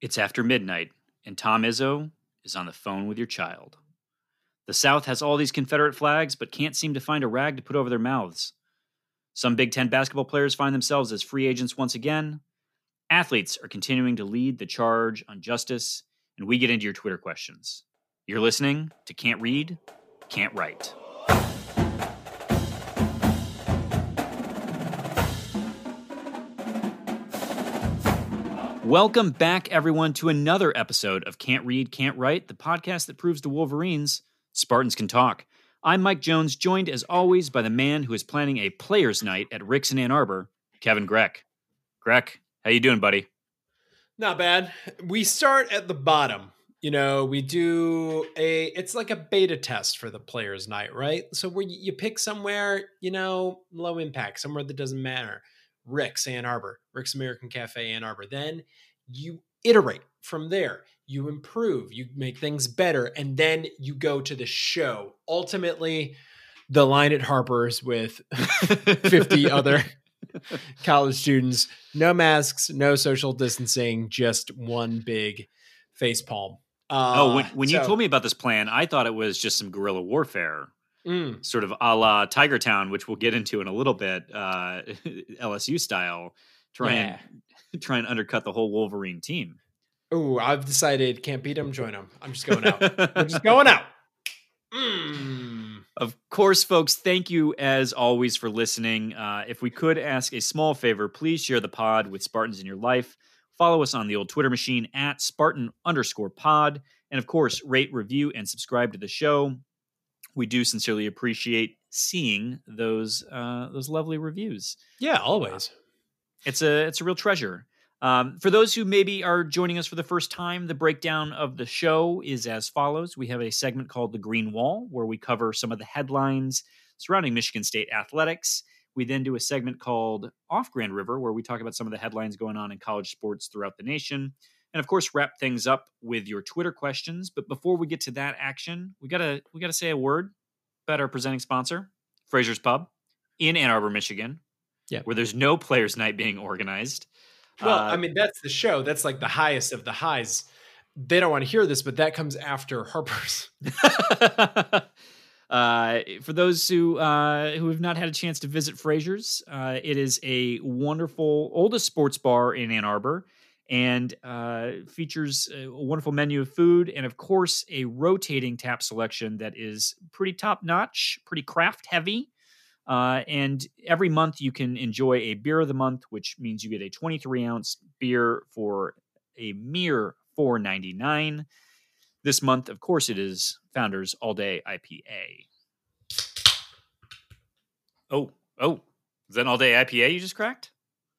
It's after midnight, and Tom Izzo is on the phone with your child. The South has all these Confederate flags, but can't seem to find a rag to put over their mouths. Some Big Ten basketball players find themselves as free agents once again. Athletes are continuing to lead the charge on justice, and we get into your Twitter questions. You're listening to Can't Read, Can't Write. Welcome back, everyone, to another episode of Can't Read, Can't Write, the podcast that proves to Wolverines Spartans can talk. I'm Mike Jones, joined as always by the man who is planning a players' night at Rick's in Ann Arbor, Kevin Greck. Greck, how you doing, buddy? Not bad. We start at the bottom. You know, we do a it's like a beta test for the players' night, right? So where you pick somewhere, you know, low impact, somewhere that doesn't matter. Rick's Ann Arbor, Rick's American Cafe Ann Arbor. Then you iterate from there. You improve, you make things better, and then you go to the show. Ultimately, the line at Harper's with 50 other college students, no masks, no social distancing, just one big face palm. Uh, oh, when, when so, you told me about this plan, I thought it was just some guerrilla warfare Mm. sort of a la Tiger Town, which we'll get into in a little bit, uh, LSU style, try yeah. and try and undercut the whole Wolverine team. Oh, I've decided can't beat them, join them. I'm just going out. I'm just going out. Mm. Of course, folks, thank you as always for listening. Uh, if we could ask a small favor, please share the pod with Spartans in your life. Follow us on the old Twitter machine at Spartan underscore pod. And of course, rate, review, and subscribe to the show we do sincerely appreciate seeing those uh, those lovely reviews. Yeah, always. It's a it's a real treasure. Um, for those who maybe are joining us for the first time, the breakdown of the show is as follows. We have a segment called The Green Wall, where we cover some of the headlines surrounding Michigan State athletics. We then do a segment called Off Grand River, where we talk about some of the headlines going on in college sports throughout the nation and of course wrap things up with your Twitter questions. But before we get to that action, we gotta we gotta say a word about our presenting sponsor, Fraser's Pub in Ann Arbor, Michigan. Yeah, where there's no players' night being organized. Well, uh, I mean that's the show. That's like the highest of the highs. They don't want to hear this, but that comes after Harper's. Uh, for those who uh, who have not had a chance to visit Fraser's, uh, it is a wonderful oldest sports bar in Ann Arbor and uh, features a wonderful menu of food and, of course, a rotating tap selection that is pretty top notch, pretty craft heavy. Uh, and every month you can enjoy a beer of the month, which means you get a 23 ounce beer for a mere 4.99. This month, of course, it is Founders All Day IPA. Oh, oh, is that an all day IPA you just cracked?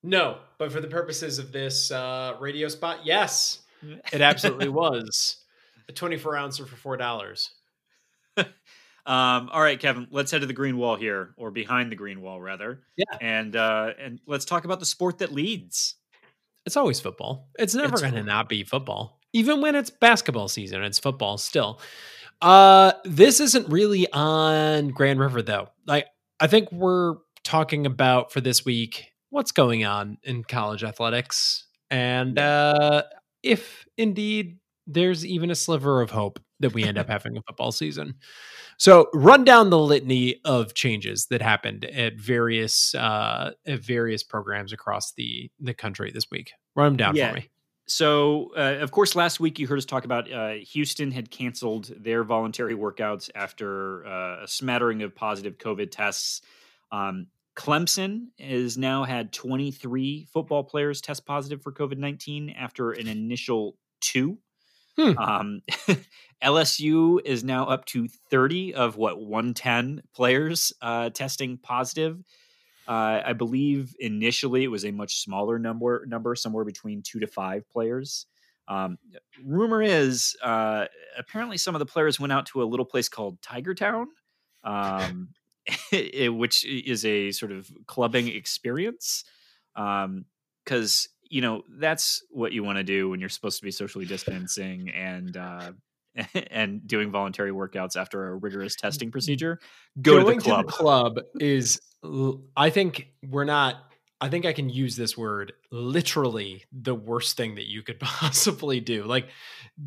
No, but for the purposes of this uh, radio spot, yes, it absolutely was a 24 ouncer for four dollars. um, all right, Kevin, let's head to the green wall here, or behind the green wall, rather. Yeah, and uh, and let's talk about the sport that leads. It's always football. It's never going to not be football, even when it's basketball season. It's football still. Uh, this isn't really on Grand River though. Like, I think we're talking about for this week what's going on in college athletics and uh, if indeed there's even a sliver of hope that we end up having a football season. So, run down the litany of changes that happened at various uh, at various programs across the the country this week. Run them down yeah. for me. So, uh, of course, last week you heard us talk about uh, Houston had canceled their voluntary workouts after uh, a smattering of positive COVID tests. Um, Clemson has now had 23 football players test positive for COVID 19 after an initial two. Hmm. Um, LSU is now up to 30 of what 110 players uh, testing positive. Uh, I believe initially it was a much smaller number, number somewhere between two to five players. Um, rumor is uh, apparently some of the players went out to a little place called Tiger Town. Um, which is a sort of clubbing experience. Um, because you know that's what you want to do when you're supposed to be socially distancing and uh, and doing voluntary workouts after a rigorous testing procedure. Go Going to the club. To the club is, I think we're not. I think I can use this word literally the worst thing that you could possibly do. Like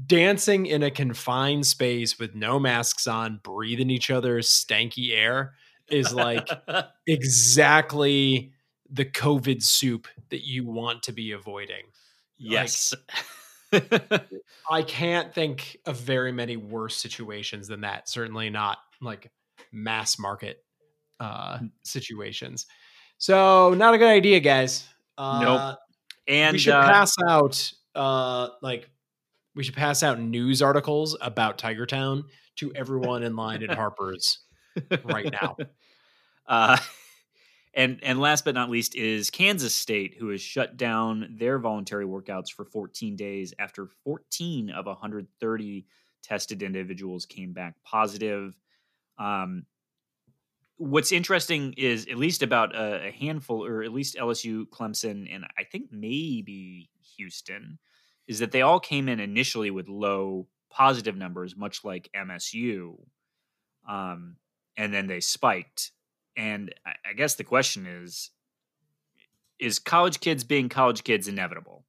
dancing in a confined space with no masks on, breathing each other's stanky air is like exactly the COVID soup that you want to be avoiding. yes. Like, I can't think of very many worse situations than that. Certainly not like mass market uh, situations. So not a good idea, guys. Uh, Nope. and we should uh, pass out uh, like we should pass out news articles about Tiger Town to everyone in line at Harper's right now. Uh, and and last but not least is Kansas State, who has shut down their voluntary workouts for 14 days after 14 of 130 tested individuals came back positive. Um, what's interesting is at least about a, a handful, or at least LSU, Clemson, and I think maybe Houston, is that they all came in initially with low positive numbers, much like MSU. Um, and then they spiked. And I, guess the question is is college kids being college kids inevitable?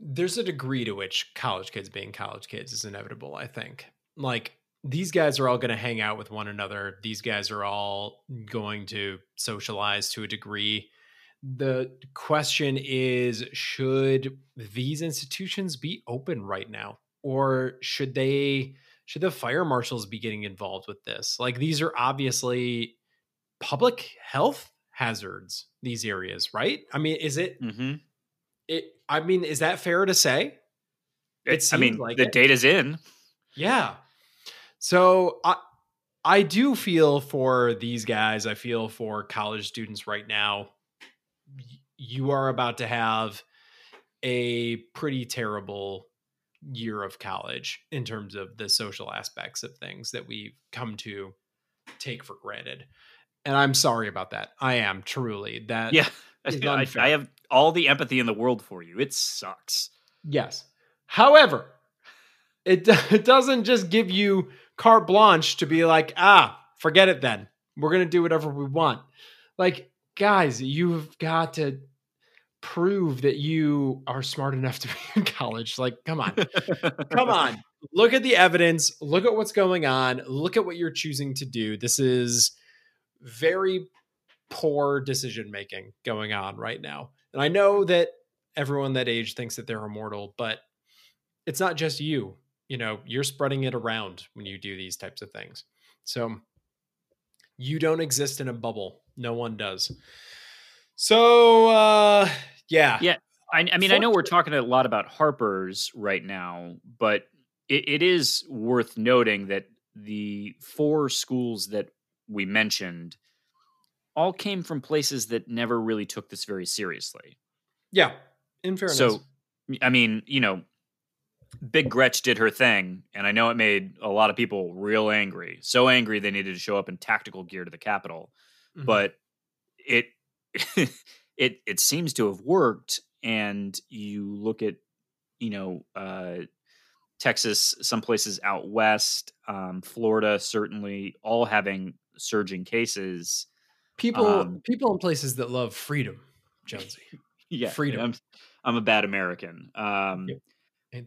There's a degree to which college kids being college kids is inevitable, I think. Like these guys are all going to hang out with one another. These guys are all going to socialize to a degree. The question is should these institutions be open right now or should they should the fire marshals be getting involved with this? Like these are obviously public health hazards these areas, right? I mean, is it Mm-hmm. it I mean, is that fair to say? It I mean, like the it. data's in. Yeah. So I I do feel for these guys. I feel for college students right now. You are about to have a pretty terrible year of college in terms of the social aspects of things that we've come to take for granted. And I'm sorry about that. I am truly that Yeah. I. I have all the empathy in the world for you. It sucks. Yes. However, it, it doesn't just give you carte blanche to be like, ah, forget it then. We're going to do whatever we want. Like, guys, you've got to prove that you are smart enough to be in college. Like, come on. come on. Look at the evidence. Look at what's going on. Look at what you're choosing to do. This is very poor decision making going on right now. And I know that everyone that age thinks that they're immortal, but it's not just you. You know, you're spreading it around when you do these types of things. So you don't exist in a bubble. No one does. So uh yeah. Yeah. I, I mean, I know we're talking a lot about Harper's right now, but it, it is worth noting that the four schools that we mentioned all came from places that never really took this very seriously. Yeah. In fairness. So, I mean, you know, Big Gretch did her thing, and I know it made a lot of people real angry. So angry they needed to show up in tactical gear to the Capitol. Mhm. But it it it seems to have worked. And you look at, you know, uh, Texas, some places out west, um, Florida, certainly all having surging cases. people um, people in places that love freedom, Jonesy. Yeah, Freedom. I'm, I'm a bad American. Um.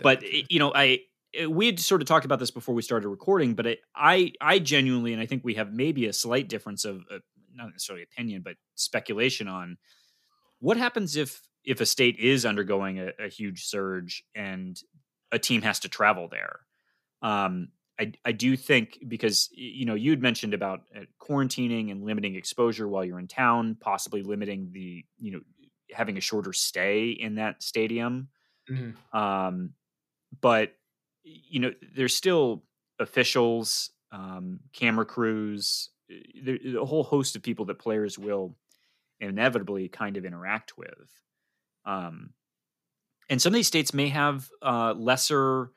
But it- you know i we had sort of talked about this before we started recording but I, I i genuinely and i think we have maybe a slight difference of uh, not necessarily opinion but speculation on what happens if if a state is undergoing a, a huge surge and a team has to travel there um I, I do think because you know you had mentioned about uh, quarantining and limiting exposure while you're in town possibly limiting the you know having a shorter stay in that stadium Mhm. um, but you know there's still officials um, camera crews there, a whole host of people that players will inevitably kind of interact with um, and some of these states may have uh, lesser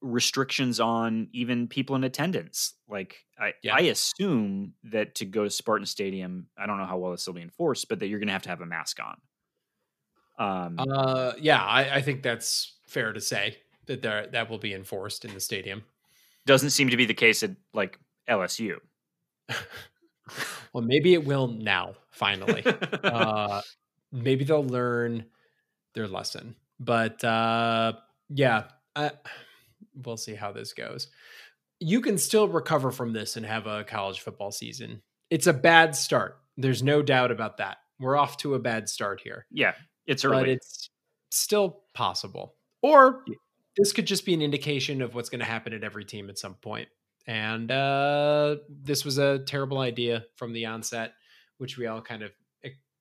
restrictions on even people in attendance like I, Yeah. I assume that to go to spartan stadium i don't know how well this will be enforced but that you're going to have to have a mask on um, Uh, yeah, I, I think that's fair to say that there that will be enforced in the stadium. doesn't seem to be the case at like LSU. well, maybe it will now. Finally, uh, maybe they'll learn their lesson. But uh, yeah, I, we'll see how this goes. You can still recover from this and have a college football season. It's a bad start. There's no doubt about that. We're off to a bad start here. Yeah, it's early. But it's still possible. Or this could just be an indication of what's going to happen at every team at some point. And uh, this was a terrible idea from the onset, which we all kind of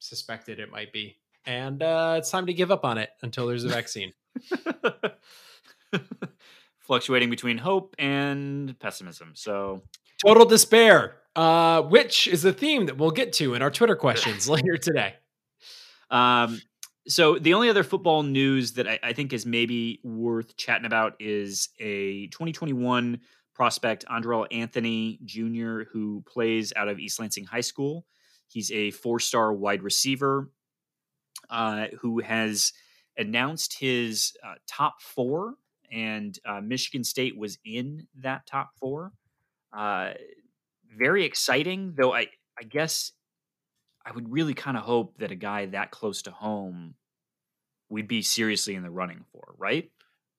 suspected it might be. And uh, it's time to give up on it until there's a vaccine. Fluctuating between hope and pessimism. So total despair, uh, which is a theme that we'll get to in our Twitter questions later today. Um, so the only other football news that I, I, think is maybe worth chatting about is a 2021 prospect, Andrel Anthony Jr., who plays out of East Lansing High School. He's a four-star wide receiver uh, who has announced his uh, top four, and uh, Michigan State was in that top four. Uh, very exciting, though. I I guess I would really kind of hope that a guy that close to home we'd be seriously in the running for, right?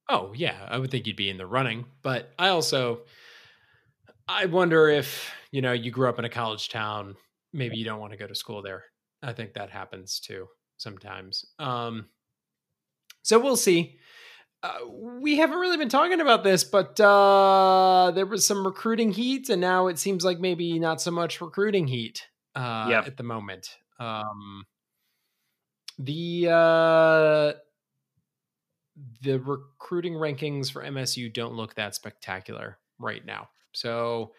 Oh, yeah, I would think you'd be in the running, but I also I wonder if, you know, you grew up in a college town, maybe you don't want to go to school there. I think that happens too sometimes. Um so we'll see. Uh, we haven't really been talking about this, but uh, there was some recruiting heat, and now it seems like maybe not so much recruiting heat uh, yeah. at the moment. Um, the uh, the recruiting rankings for MSU don't look that spectacular right now. So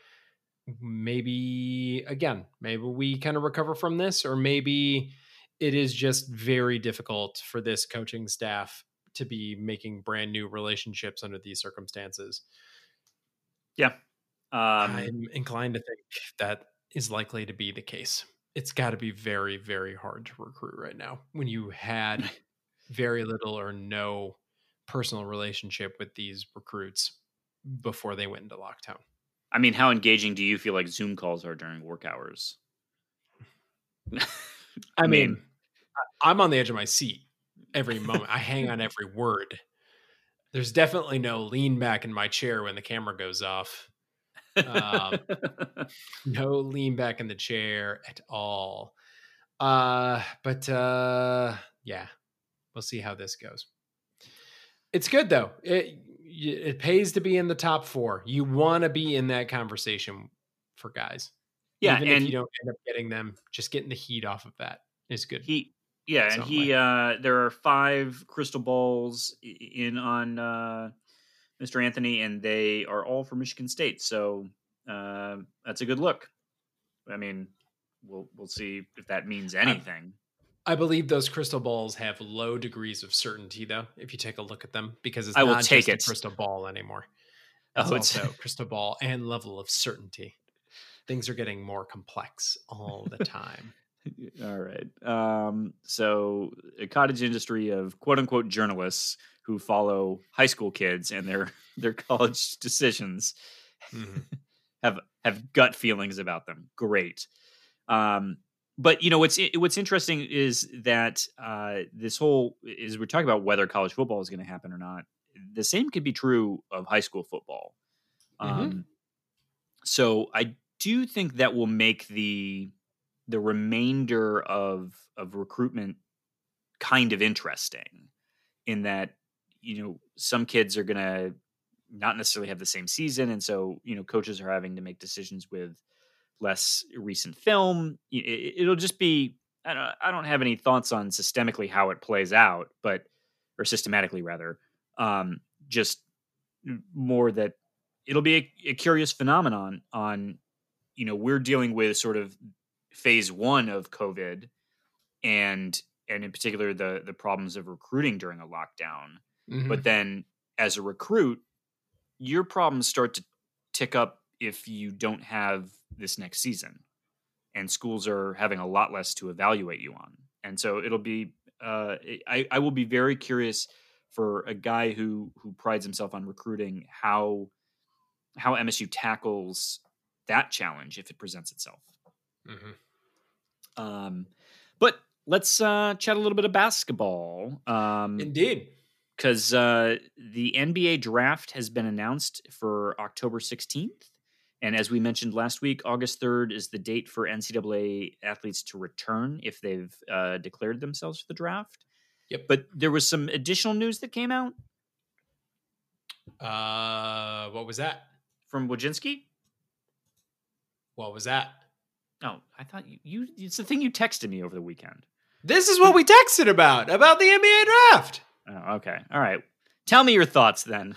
maybe again, maybe we kind of recover from this, or maybe it is just very difficult for this coaching staff to be making brand new relationships under these circumstances. Yeah. Um, I'm inclined to think that is likely to be the case it's got to be very very hard to recruit right now when you had very little or no personal relationship with these recruits before they went into lockdown. I mean, how engaging do you feel like Zoom calls are during work hours? I mean, I'm on the edge of my seat every moment. I hang on every word. There's definitely no lean back in my chair when the camera goes off. Um, no lean back in the chair at all. Uh, but uh, yeah, we'll see how this goes. It's good though. It it pays to be in the top four. You want to be in that conversation for guys. Yeah, Even and if you don't end up getting them, just getting the heat off of that is good. He yeah, and he way. uh there are five crystal balls in on uh Mr. Anthony, and they are all for Michigan State. So uh, that's a good look. I mean, we'll we'll see if that means anything. I, believe those crystal balls have low degrees of certainty, though. If you take a look at them, because it's I not just it. a crystal ball anymore. It's oh, it's also crystal ball and level of certainty. Things are getting more complex all the time. all right. Um, so, a cottage industry of quote unquote journalists who follow high school kids and their their college decisions mm-hmm. have have gut feelings about them. Great. Um, but you know what's what's interesting is that uh, this whole is we're talking about whether college football is going to happen or not. The same could be true of high school football. Mm-hmm. Um, so I do think that will make the the remainder of of recruitment kind of interesting in that you know some kids are going to not necessarily have the same season and so you know coaches are having to make decisions with less recent film it, will just be I don't, I don't have any thoughts on systemically how it plays out but or systematically rather um just more that it'll be a, a curious phenomenon on you know we're dealing with sort of phase one of covid and and in particular the the problems of recruiting during a lockdown Mm-hmm. But then as a recruit, your problems start to tick up if you don't have this next season. And schools are having a lot less to evaluate you on. And so it'll be uh, I, I will be very curious for a guy who who prides himself on recruiting how how MSU tackles that challenge if it presents itself. Mm-hmm. Um, but let's uh, chat a little bit of basketball. Um, Indeed. Because uh, the NBA draft has been announced for October 16th. And as we mentioned last week, August 3rd is the date for NCAA athletes to return if they've uh, declared themselves for the draft. Yep. But there was some additional news that came out. Uh, what was that? From Wojcinski? What was that? Oh, I thought you, you it's the thing you texted me over the weekend. This is what we texted about, about the NBA draft. Oh, okay. All right. Tell me your thoughts then.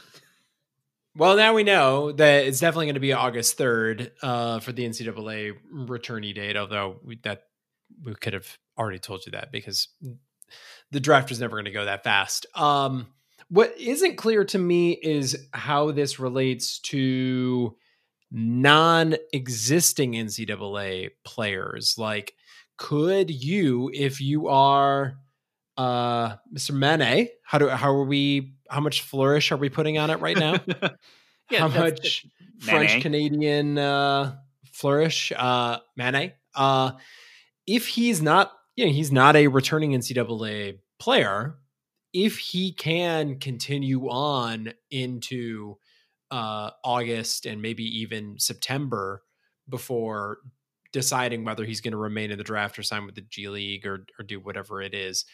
Well, now we know that it's definitely going to be August 3rd uh, for the NCAA returnee date, although we, that we could have already told you that because the draft is never going to go that fast. Um, what isn't clear to me is how this relates to non-existing NCAA players. Like, could you, if you are uh, Mr. Mane, how do how are we? How much flourish are we putting on it right now? yeah, how much French Canadian uh, flourish? Uh, Mane. Uh, if he's not, you know, he's not a returning NCAA player. If he can continue on into uh, August and maybe even September before deciding whether he's going to remain in the draft or sign with the G League or or do whatever it is.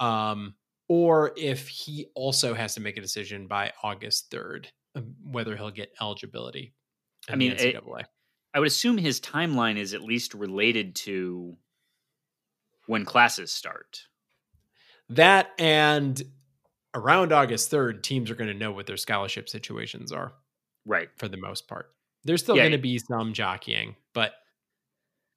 Um, or if he also has to make a decision by August 3rd, um, whether he'll get eligibility. I mean, it, I would assume his timeline is at least related to when classes start. That and around August 3rd, teams are going to know what their scholarship situations are. Right. For the most part. There's still yeah, going to be some jockeying, but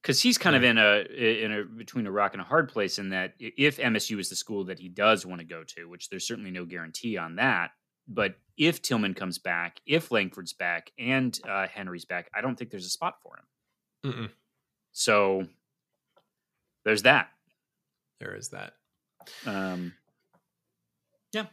because he's kind yeah. of in a in a between a rock and a hard place in that if MSU is the school that he does want to go to, which there's certainly no guarantee on that, but if Tillman comes back, if Langford's back, and uh, Henry's back, I don't think there's a spot for him. Mm-mm. So there's that. There is that. Um, yeah.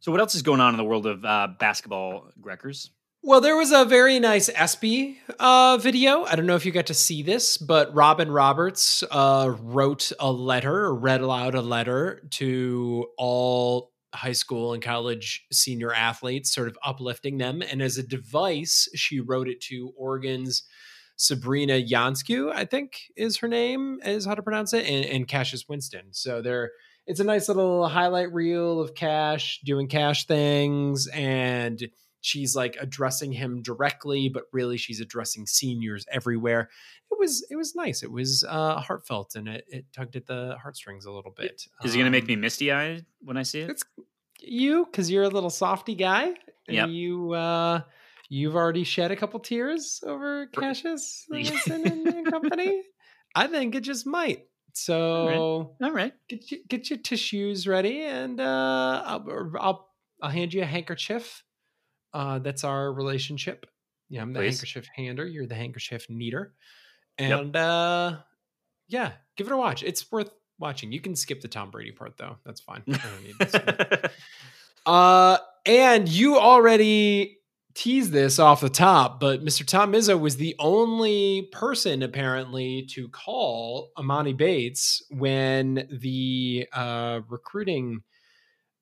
So what else is going on in the world of uh, basketball, Greckers? Well, there was a very nice ESPY uh, video. I don't know if you got to see this, but Robin Roberts uh, wrote a letter, read aloud a letter to all high school and college senior athletes, sort of uplifting them. And as a device, she wrote it to Oregon's Sabrina Ionescu, I think is her name, is how to pronounce it, and, and Cassius Winston. So they're it's a nice little highlight reel of Cash doing Cash things and she's like addressing him directly, but really she's addressing seniors everywhere. It was it was nice. It was uh, heartfelt and it, it tugged at the heartstrings a little bit. Is it gonna make me um, misty eyed when I see it? It's you because you're a little softy guy. Yeah. You uh, you've already shed a couple tears over Cassius and, and company. I think it just might. So all right, all right. get you, get your tissues ready, and uh, I'll, I'll I'll hand you a handkerchief uh, that's our relationship. Yeah, I'm the Please. handkerchief hander. You're the handkerchief kneader. And yep. uh, yeah, give it a watch. It's worth watching. You can skip the Tom Brady part though. That's fine. uh, and you already teased this off the top, but Mr. Tom Izzo was the only person apparently to call Emoni Bates when the uh, recruiting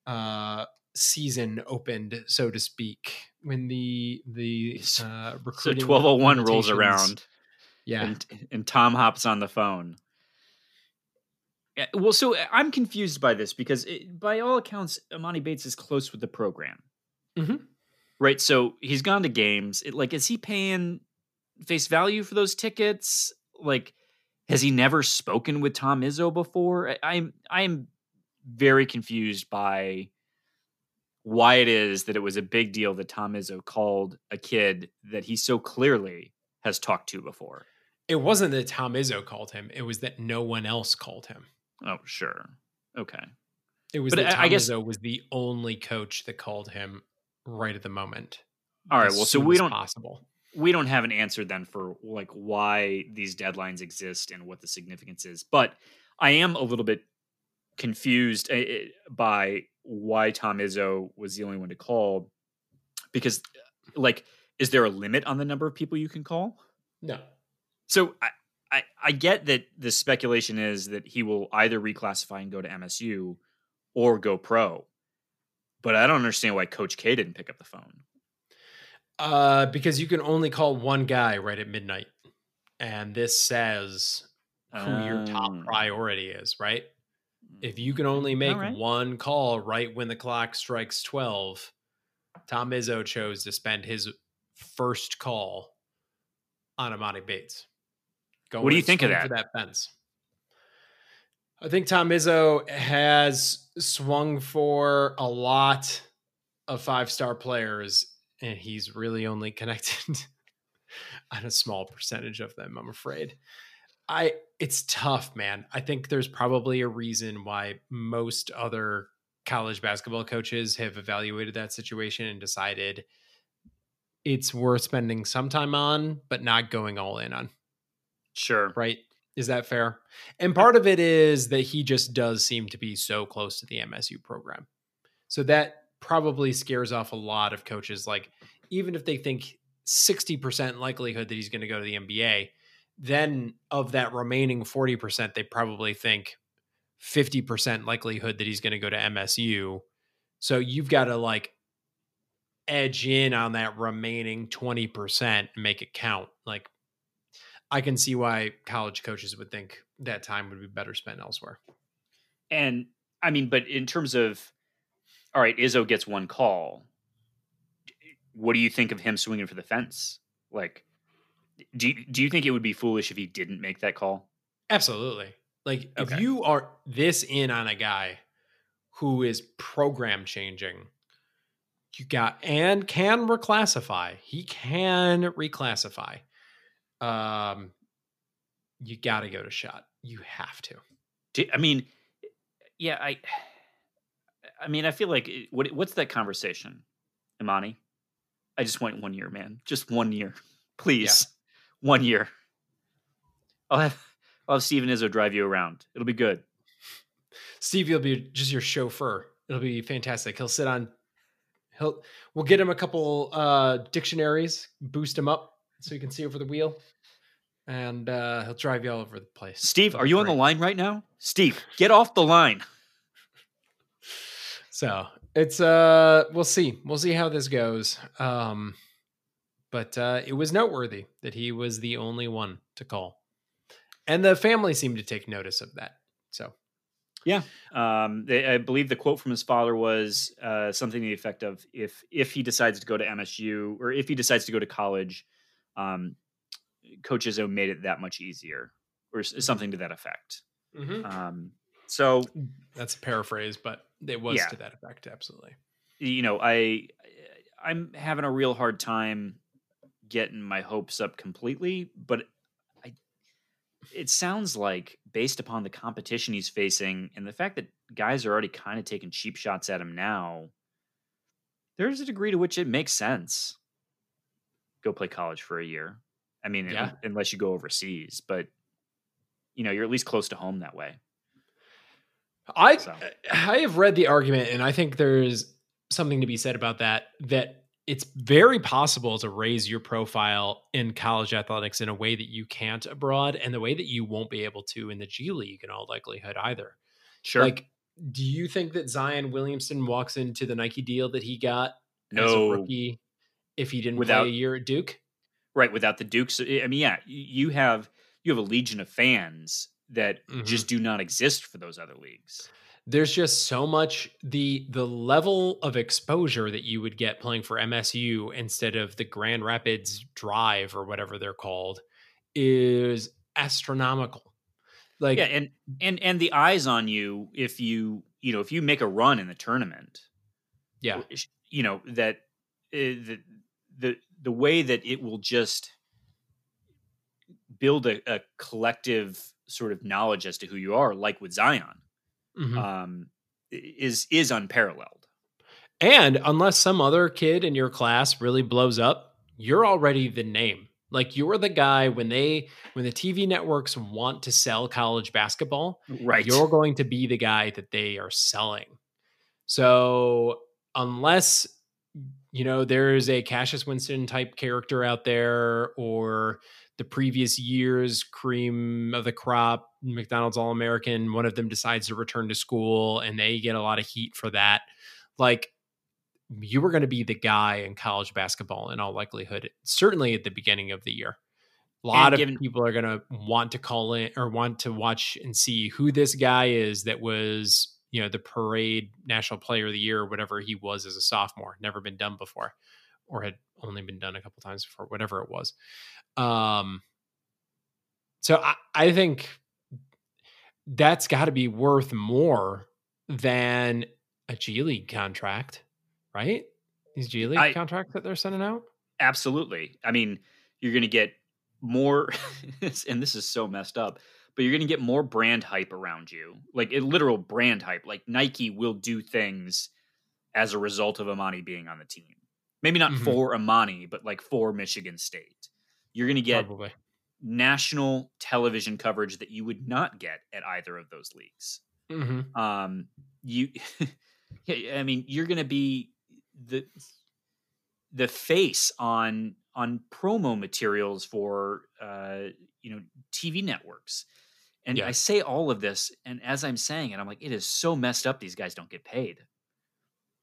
uh, season opened, so to speak, when the the uh, recruiting so twelve oh one rolls around, yeah, and, and Tom hops on the phone. Yeah, well, so uh, I'm confused by this because, it, by all accounts, Emoni Bates is close with the program, mm-hmm. right? So he's gone to games. It, like, is he paying face value for those tickets? Like, has he never spoken with Tom Izzo before? I, I'm I'm very confused by why it is that it was a big deal that Tom Izzo called a kid that he so clearly has talked to before. It wasn't that Tom Izzo called him; it was that no one else called him. Oh, sure, okay. It was but that Tom I guess, Izzo was the only coach that called him right at the moment. All right, well, so we don't possible. We don't have an answer then for like why these deadlines exist and what the significance is, but I am a little bit confused eh, eh, by why Tom Izzo was the only one to call because like is there a limit on the number of people you can call? No. So I I, I get that the speculation is that he will either reclassify and go to MSU or go pro. But I don't understand why Coach K didn't pick up the phone. Uh, because you can only call one guy right at midnight, and this says who your top Um, priority is, right? If you can only make Alright. one call right when the clock strikes 12, Tom Izzo chose to spend his first call on Emoni Bates. What do you think of that? For that fence. I think Tom Izzo has swung for a lot of five star players, and he's really only connected on a small percentage of them, I'm afraid. I it's tough, man. I think there's probably a reason why most other college basketball coaches have evaluated that situation and decided it's worth spending some time on, but not going all in on. Sure. Right? Is that fair? And part of it is that he just does seem to be so close to the MSU program. So that probably scares off a lot of coaches. Like, even if they think 60% likelihood that he's going to go to the NBA, then of that remaining 40%, they probably think 50% likelihood that he's going to go to MSU. So you've got to like edge in on that remaining 20% and make it count. Like, I can see why college coaches would think that time would be better spent elsewhere. And I mean, but in terms of, all right, Izzo gets one call. What do you think of him swinging for the fence? Like, do you, do you think it would be foolish if he didn't make that call? Absolutely. Like if you are this in on a guy who is program changing, you got and can reclassify. He can reclassify. Um you got to go to shot. You have to. Do, I mean, yeah, I, I mean, I feel like it- what what's that conversation, Emoni? I just want one year, man. Just one year, please. One year. I'll have I'll have Steven Izzo drive you around. It'll be good. Steve you'll be just your chauffeur. It'll be fantastic. He'll sit on he'll we'll get him a couple uh dictionaries, boost him up so he can see over the wheel. And uh he'll drive you all over the place. Steve, are you on the line right now? Steve, get off the line. So it's uh we'll see. We'll see how this goes. Um but uh it was noteworthy that he was the only one to call. And the family seemed to take notice of that. So yeah, Um, they, I believe the quote from his father was uh, something to the effect of if if he decides to go to MSU or if he decides to go to college, um, Coach Izzo made it that much easier, or something to that effect. Um, so that's a paraphrase, but it was Yeah. to that effect, absolutely. you know, I I'm having a real hard time getting my hopes up completely, but I it sounds like based upon the competition he's facing and the fact that guys are already kind of taking cheap shots at him now, there's a degree to which it makes sense. Go play college for a year. I mean, Yeah. un- unless you go overseas, but you know, you're at least close to home that way. I So. I have read the argument, and I think there's something to be said about that. That it's very possible to raise your profile in college athletics in a way that you can't abroad, and the way that you won't be able to in the G League in all likelihood either. Sure. Like, do you think that Zion Williamson walks into the Nike deal that he got as a rookie if he didn't Without- play a year at Duke? right without the dukes i mean yeah you have you have a legion of fans that Mhm. just do not exist for those other leagues there's just so much the the level of exposure that you would get playing for MSU instead of the Grand Rapids Drive or whatever they're called is astronomical. Like yeah and and and the eyes on you if you you know if you make a run in the tournament yeah, you know that uh, the the the way that it will just build a, a collective sort of knowledge as to who you are like with zion Mhm. um is is unparalleled and unless some other kid in your class really blows up, you're already the name. Like you're the guy when they when the TV networks want to sell college basketball, right you're going to be the guy that they are selling. So unless you know, there's a Cassius Winston type character out there, or the previous year's cream of the crop, McDonald's All American, one of them decides to return to school and they get a lot of heat for that. Like, you were going to be the guy in college basketball in all likelihood, certainly at the beginning of the year. A lot and of people are going to want to call in or want to watch and see who this guy is that was, you know, the parade national player of the year or whatever he was as a sophomore, never been done before or had only been done a couple times before, whatever it was. Um, so I, I think that's got to be worth more than a G League contract, right? These G League I, contracts that they're sending out? Absolutely. I mean, you're going to get more, and this is so messed up, but you're going to get more brand hype around you, like a literal brand hype. Like Nike will do things as a result of Emoni being on the team. Maybe not mm-hmm. for Emoni, but like for Michigan State. You're going to get Probably. National television coverage that you would not get at either of those leagues. Mm-hmm. Um, you, I mean, you're going to be the the face on on promo materials for uh, you know TV networks. And yeah. I say all of this, and as I'm saying it, I'm like, it is so messed up. These guys don't get paid.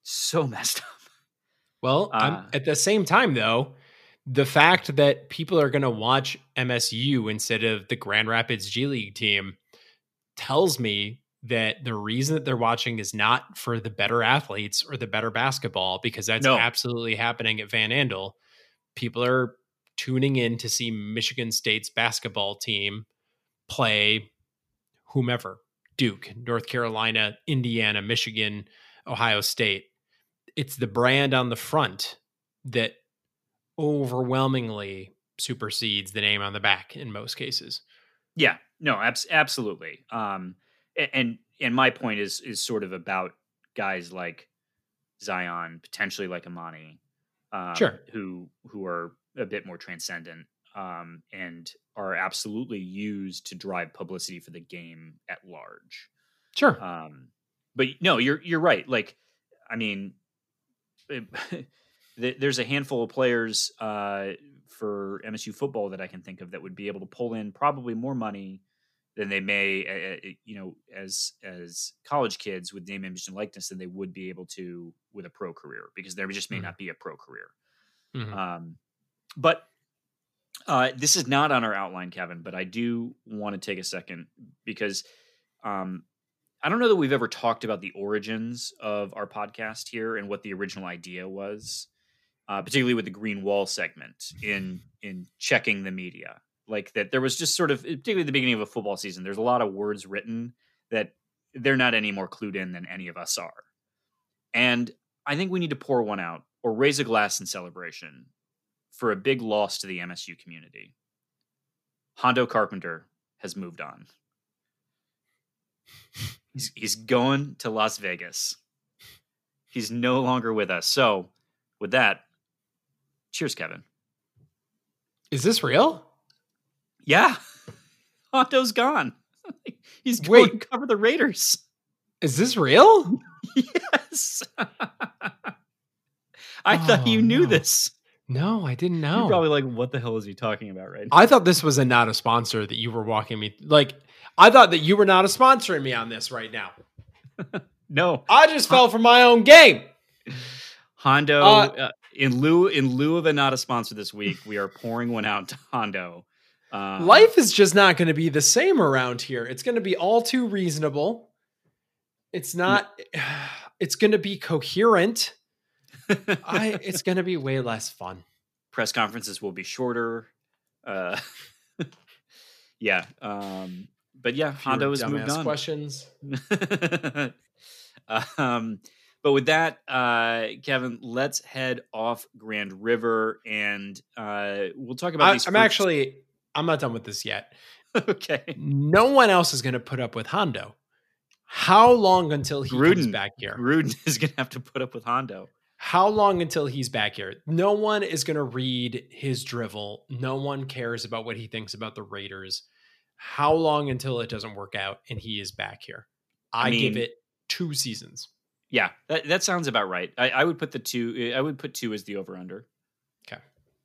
So messed up. Well, uh, at the same time, though, the fact that people are going to watch MSU instead of the Grand Rapids G League team tells me that the reason that they're watching is not for the better athletes or the better basketball, because that's no. absolutely happening at Van Andel. People are tuning in to see Michigan State's basketball team play whomever Duke, North Carolina, Indiana, Michigan, Ohio State. It's the brand on the front that overwhelmingly supersedes the name on the back in most cases. Yeah, no, abs- absolutely. Um, and and my point is is sort of about guys like Zion, potentially like Emoni, um, sure, who who are a bit more transcendent um, and are absolutely used to drive publicity for the game at large. Sure. Um, but no, you're you're right. Like, I mean, there's a handful of players uh, for MSU football that I can think of that would be able to pull in probably more money than they may, uh, you know, as as college kids with name, image, and likeness than they would be able to with a pro career because there just may mm-hmm. not be a pro career. Mm-hmm. Um, but uh, this is not on our outline, Kevin. But I do want to take a second because um, I don't know that we've ever talked about the origins of our podcast here and what the original idea was uh, particularly with the green wall segment in in checking the media. Like that there was just sort of particularly at the beginning of a football season there's a lot of words written that they're not any more clued in than any of us are. And i think we need to pour one out or raise a glass in celebration for a big loss to the msu community. Hondo carpenter has moved on. He's, he's going to las vegas. He's no longer with us. So with that Cheers, Kevin. Is this real? Yeah. Hondo's gone. He's going Wait. to cover the Raiders. Is this real? yes. I oh, thought you knew no. this. No, I didn't know. You're probably like, what the hell is he talking about right now? I thought this was a not a sponsor that you were walking me like I thought that you were not a sponsoring me on this right now. no. I just fell for my own game. Hondo uh, uh, in lieu in lieu of a not a sponsor this week, we are pouring one out to Hondo. Um, Life is just not going to be the same around here. It's going to be all too reasonable. It's not. It's going to be coherent. I. It's going to be way less fun. Press conferences will be shorter. Uh, yeah. Um, but yeah, Hondo has moved on. Questions. um, but with that, uh, Kevin, let's head off Grand River and uh, we'll talk about I, these. I'm actually, I'm not done with this yet. okay. No one else is going to put up with Hondo. How long until he Gruden, comes back here? Gruden is going to have to put up with Hondo. How long until he's back here? No one is going to read his drivel. No one cares about what he thinks about the Raiders. How long until it doesn't work out and he is back here? I, I mean, give it two seasons Yeah, that, that sounds about right. I, I would put the two. I would put two as the over under. Okay.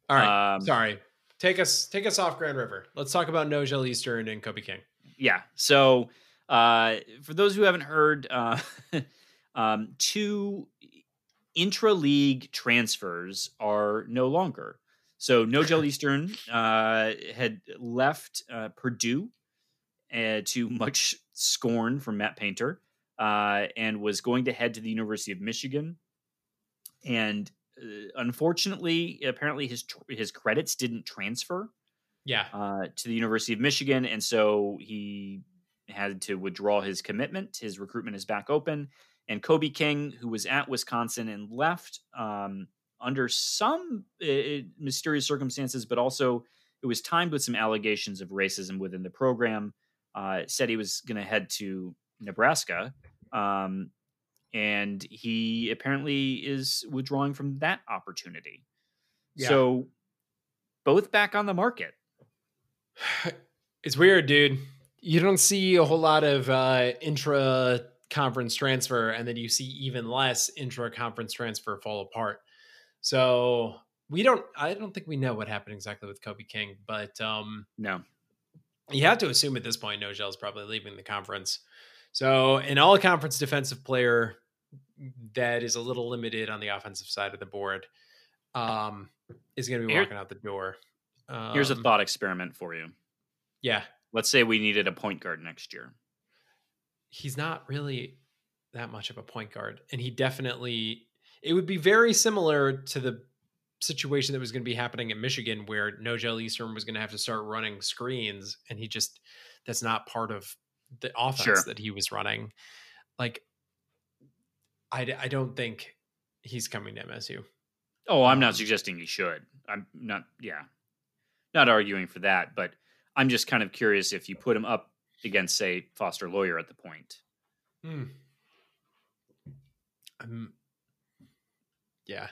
All right. Um, Sorry. Take us take us off Grand River. Let's talk about Nojel Eastern and Kobe King. Yeah. So uh, for those who haven't heard, uh, um, two intra league transfers are no longer. So Nojel Eastern uh, had left uh, Purdue uh, to much scorn from Matt Painter uh, and was going to head to the University of Michigan. And uh, unfortunately, apparently his tr- his credits didn't transfer Yeah. uh, to the University of Michigan, and so he had to withdraw his commitment. His recruitment is back open, and Kobe King, who was at Wisconsin and left um, under some uh, mysterious circumstances, but also it was timed with some allegations of racism within the program. Uh, said he was going to head to Nebraska, um, and he apparently is withdrawing from that opportunity. Yeah. So, both back on the market. It's weird, dude. You don't see a whole lot of uh, intra conference transfer, and then you see even less intra conference transfer fall apart. So we don't. I don't think we know what happened exactly with Kobe King, but um, No, you have to assume at this point Nojel is probably leaving the conference. So an all conference defensive player that is a little limited on the offensive side of the board um, is going to be Here- walking out the door. Um, Here's a thought experiment for you. Yeah, Let's say we needed a point guard next year. he's not really that much of a point guard, and he definitely it would be very similar to the situation that was going to be happening at Michigan, where Nojel Eastern was going to have to start running screens, and he just that's not part of the offense Sure. that he was running. Like, I, I don't think he's coming to MSU. Oh, I'm not Um, suggesting he should. I'm not, yeah, not arguing for that, but I'm just kind of curious if you put him up against, say, Foster Loyer at the point. Hmm. Um, yeah,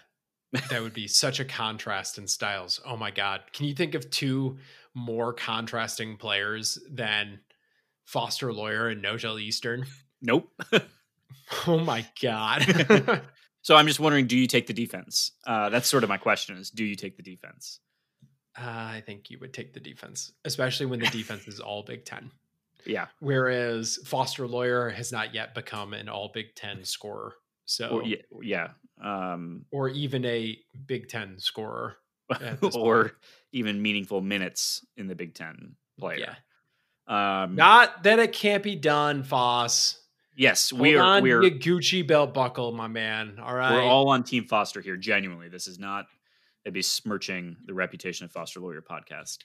that would be such a contrast in styles. Oh my god, can you think of two more contrasting players than Foster Loyer and Nojel Eastern? Nope. Oh my god. so I'm just wondering, do you take the defense? Uh, that's sort of my question: is do you take the defense? Uh, I think you would take the defense, especially when the defense is all Big Ten. Yeah, Whereas Foster Loyer has not yet become an all Big Ten scorer. So, or yeah, yeah. Um, or even a Big Ten scorer. Or point. even meaningful minutes in the Big Ten player. Yeah. Um, Not that it can't be done, Foss. yes, Hold we are. on We're your Gucci belt buckle, my man. All right. We're all on Team Foster here. Genuinely, this is not. It'd be smirching the reputation of Foster Loyer podcast.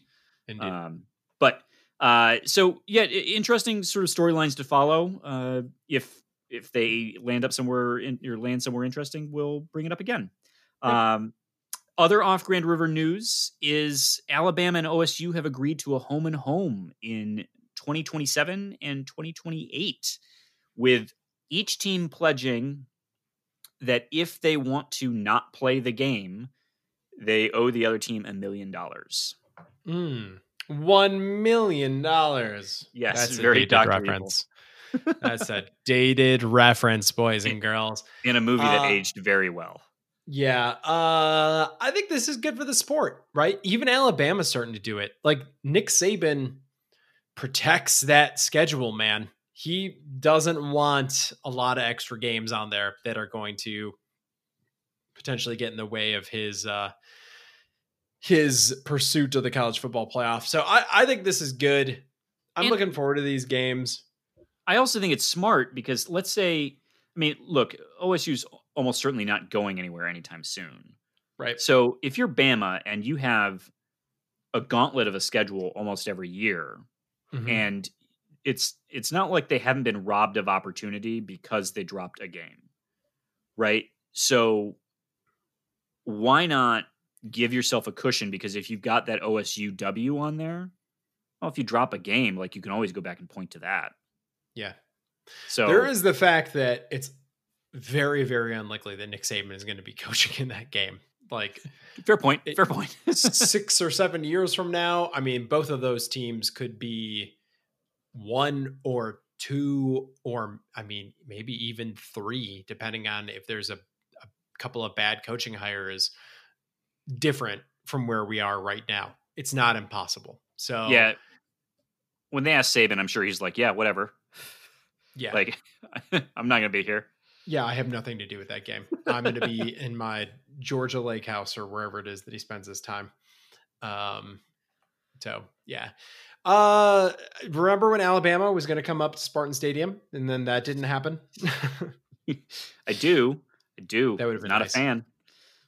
Indeed. Um, but uh, so yeah, interesting sort of storylines to follow. Uh, if if they land up somewhere in, or land somewhere interesting, we'll bring it up again. Um, other off Grand River news is Alabama and OSU have agreed to a home and home in 2027 and 2028, with each team pledging that if they want to not play the game, they owe the other team a million dollars. Mm. One million dollars. Yes, That's very a dated reference. That's a dated reference, boys and girls. in a movie that Uh, aged very well. Yeah, uh, I think this is good for the sport, right? Even Alabama's starting to do it. Like Nick Saban protects that schedule, man. He doesn't want a lot of extra games on there that are going to potentially get in the way of his uh his pursuit of the college football playoff. So I, I think this is good. I'm And- looking forward to these games. I also think it's smart because let's say, I mean, look, OSU's almost certainly not going anywhere anytime soon. Right. So if you're Bama and you have a gauntlet of a schedule almost every year, Mhm. and it's it's not like they haven't been robbed of opportunity because they dropped a game, right? So why not give yourself a cushion? Because if you've got that OSU W on there, well, if you drop a game, like you can always go back and point to that. yeah. So There is the fact that it's very, very unlikely that Nick Saban is going to be coaching in that game. Like fair point. it- fair point. six or seven years from now, I mean, both of those teams could be one or two or I mean maybe even three, depending on if there's a, a couple of bad coaching hires, different from where we are right now. It's not impossible. So yeah, when they ask Saban, I'm sure he's like, yeah, whatever. Yeah, like I'm not gonna be here. Yeah, I have nothing to do with that game. I'm going to be in my Georgia Lake house or wherever it is that he spends his time. Um, so yeah. Uh, remember when Alabama was going to come up to Spartan Stadium and then that didn't happen? I do. I do. That would have been not nice. a fan.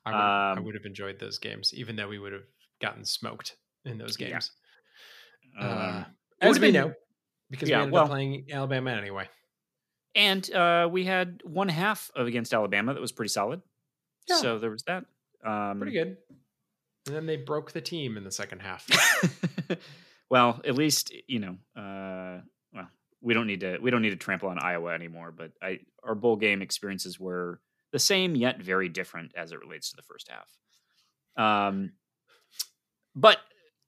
I would, Um, I would have enjoyed those games, even though we would have gotten smoked in those games. Um, Uh, it as we been- know, because yeah, we ended well- up playing Alabama anyway. And uh, we had one half of against Alabama that was pretty solid. Yeah. So there was that. Um, Pretty good. And then they broke the team in the second half. well, at least you know. Uh, well, we don't need to. We don't need to trample on Iowa anymore. But I, our bowl game experiences were the same yet very different as it relates to the first half. Um, but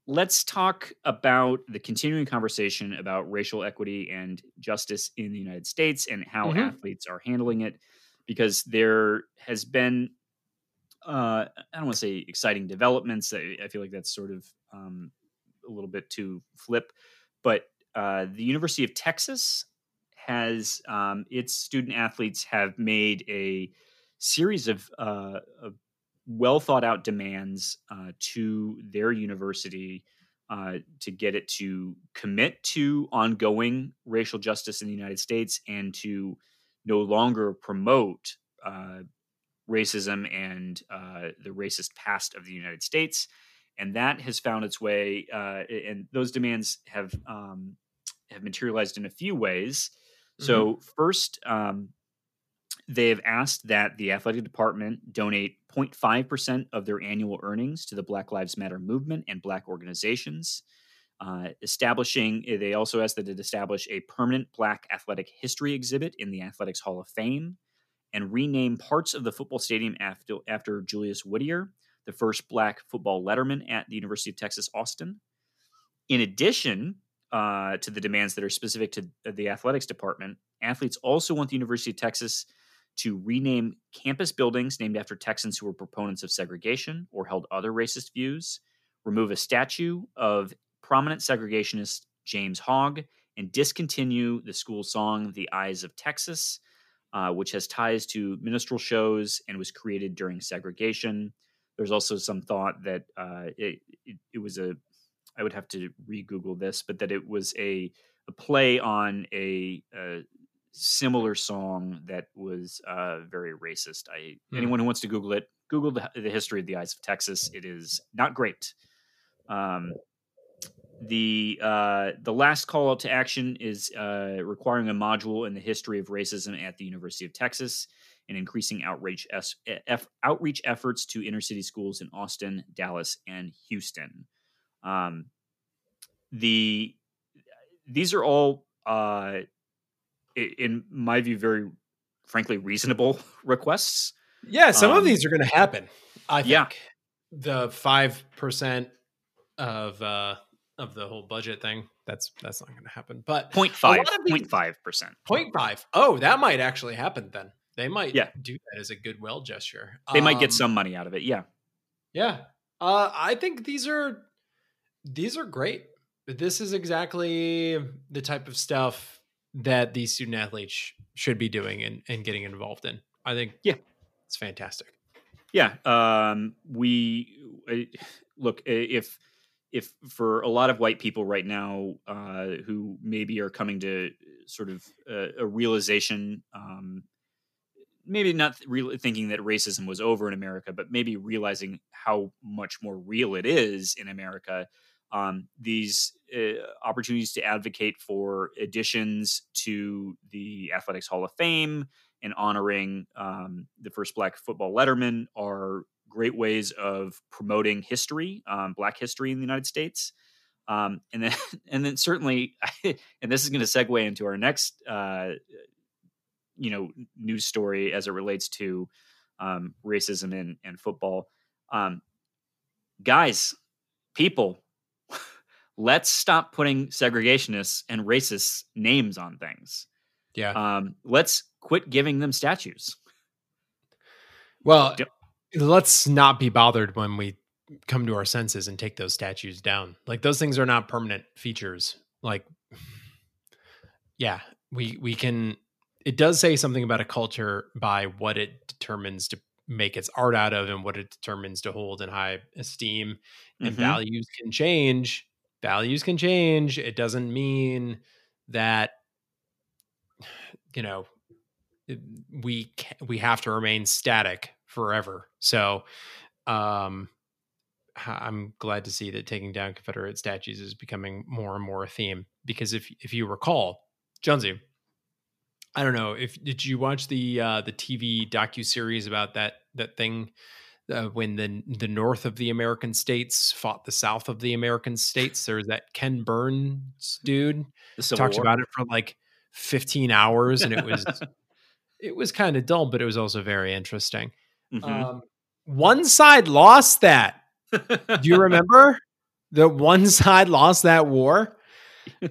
let's talk about the continuing conversation about racial equity and justice in the United States and how Mhm. athletes are handling it, because there has been uh, I don't want to say exciting developments. I, I feel like that's sort of um, a little bit too flip, but uh, the University of Texas has um, its student athletes have made a series of, uh, of well thought out demands uh, to their university uh, to get it to commit to ongoing racial justice in the United States and to no longer promote uh, racism and uh, the racist past of the United States. And that has found its way, uh, and those demands have um, have materialized in a few ways. So first, um, they have asked that the athletic department donate 0.5% of their annual earnings to the Black Lives Matter movement and Black organizations. Uh, establishing, they also asked that it establish a permanent Black athletic history exhibit in the Athletics Hall of Fame and rename parts of the football stadium after, after Julius Whittier, the first Black football letterman at the University of Texas, Austin. In addition uh, to the demands that are specific to the athletics department, athletes also want the University of Texas to rename campus buildings named after Texans who were proponents of segregation or held other racist views, remove a statue of prominent segregationist James Hogg, and discontinue the school song The Eyes of Texas, uh, which has ties to minstrel shows and was created during segregation. There's also some thought that uh, it, it, it was a, I would have to re Google this, but that it was a, a play on a, a similar song that was uh, very racist. I Hmm. anyone who wants to Google it, Google the, the history of the Eyes of Texas. It is not great. Um, the uh, the last call out to action is uh, requiring a module in the history of racism at the University of Texas and increasing outreach es- eff- outreach efforts to inner city schools in Austin, Dallas, and Houston. Um, the these are all, uh, in my view, very frankly reasonable requests. Yeah, some of Um, these are going to happen. I think yeah. the five percent of uh of the whole budget thing that's that's not going to happen. But 0.5, lot of these- 0.5 percent. point five, oh, that might actually happen. Then they might Yeah. do that as a goodwill gesture. They might get Um, some money out of it. Yeah. Yeah, uh, I think these are these are great. This is exactly the type of stuff that these student athletes sh- should be doing and, and getting involved in. I think Yeah. it's fantastic. Yeah, um, we uh, look if if for a lot of white people right now uh, who maybe are coming to sort of uh, a realization, um, maybe not re- thinking that racism was over in America, but maybe realizing how much more real it is in America. Um, these uh, opportunities to advocate for additions to the Athletics Hall of Fame, and honoring um, the first black football letterman are great ways of promoting history, um, black history in the United States. Um, and then, and then certainly, and this is going to segue into our next, uh, you know, news story as it relates to um, racism in, in football. Um, guys, people, let's stop putting segregationists and racists names on things. Yeah. Um, let's quit giving them statues. Well, let's not be bothered when we come to our senses and take those statues down. Like those things are not permanent features. Like yeah, we we can it does say something about a culture by what it determines to make its art out of and what it determines to hold in high esteem and Mhm. values can change values can change. It doesn't mean that you know we we have to remain static forever. So um i'm glad to see that taking down confederate statues is becoming more and more a theme because if if you recall jonesy I don't know if did you watch the uh, the TV docu series about that that thing uh, when the the north of the American states fought the south of the American states. There was that Ken Burns dude talked about it for like 15 hours, and it was it was kind of dull, but it was also very interesting. Mhm. Um, one side lost that. Do you remember the one side lost that war?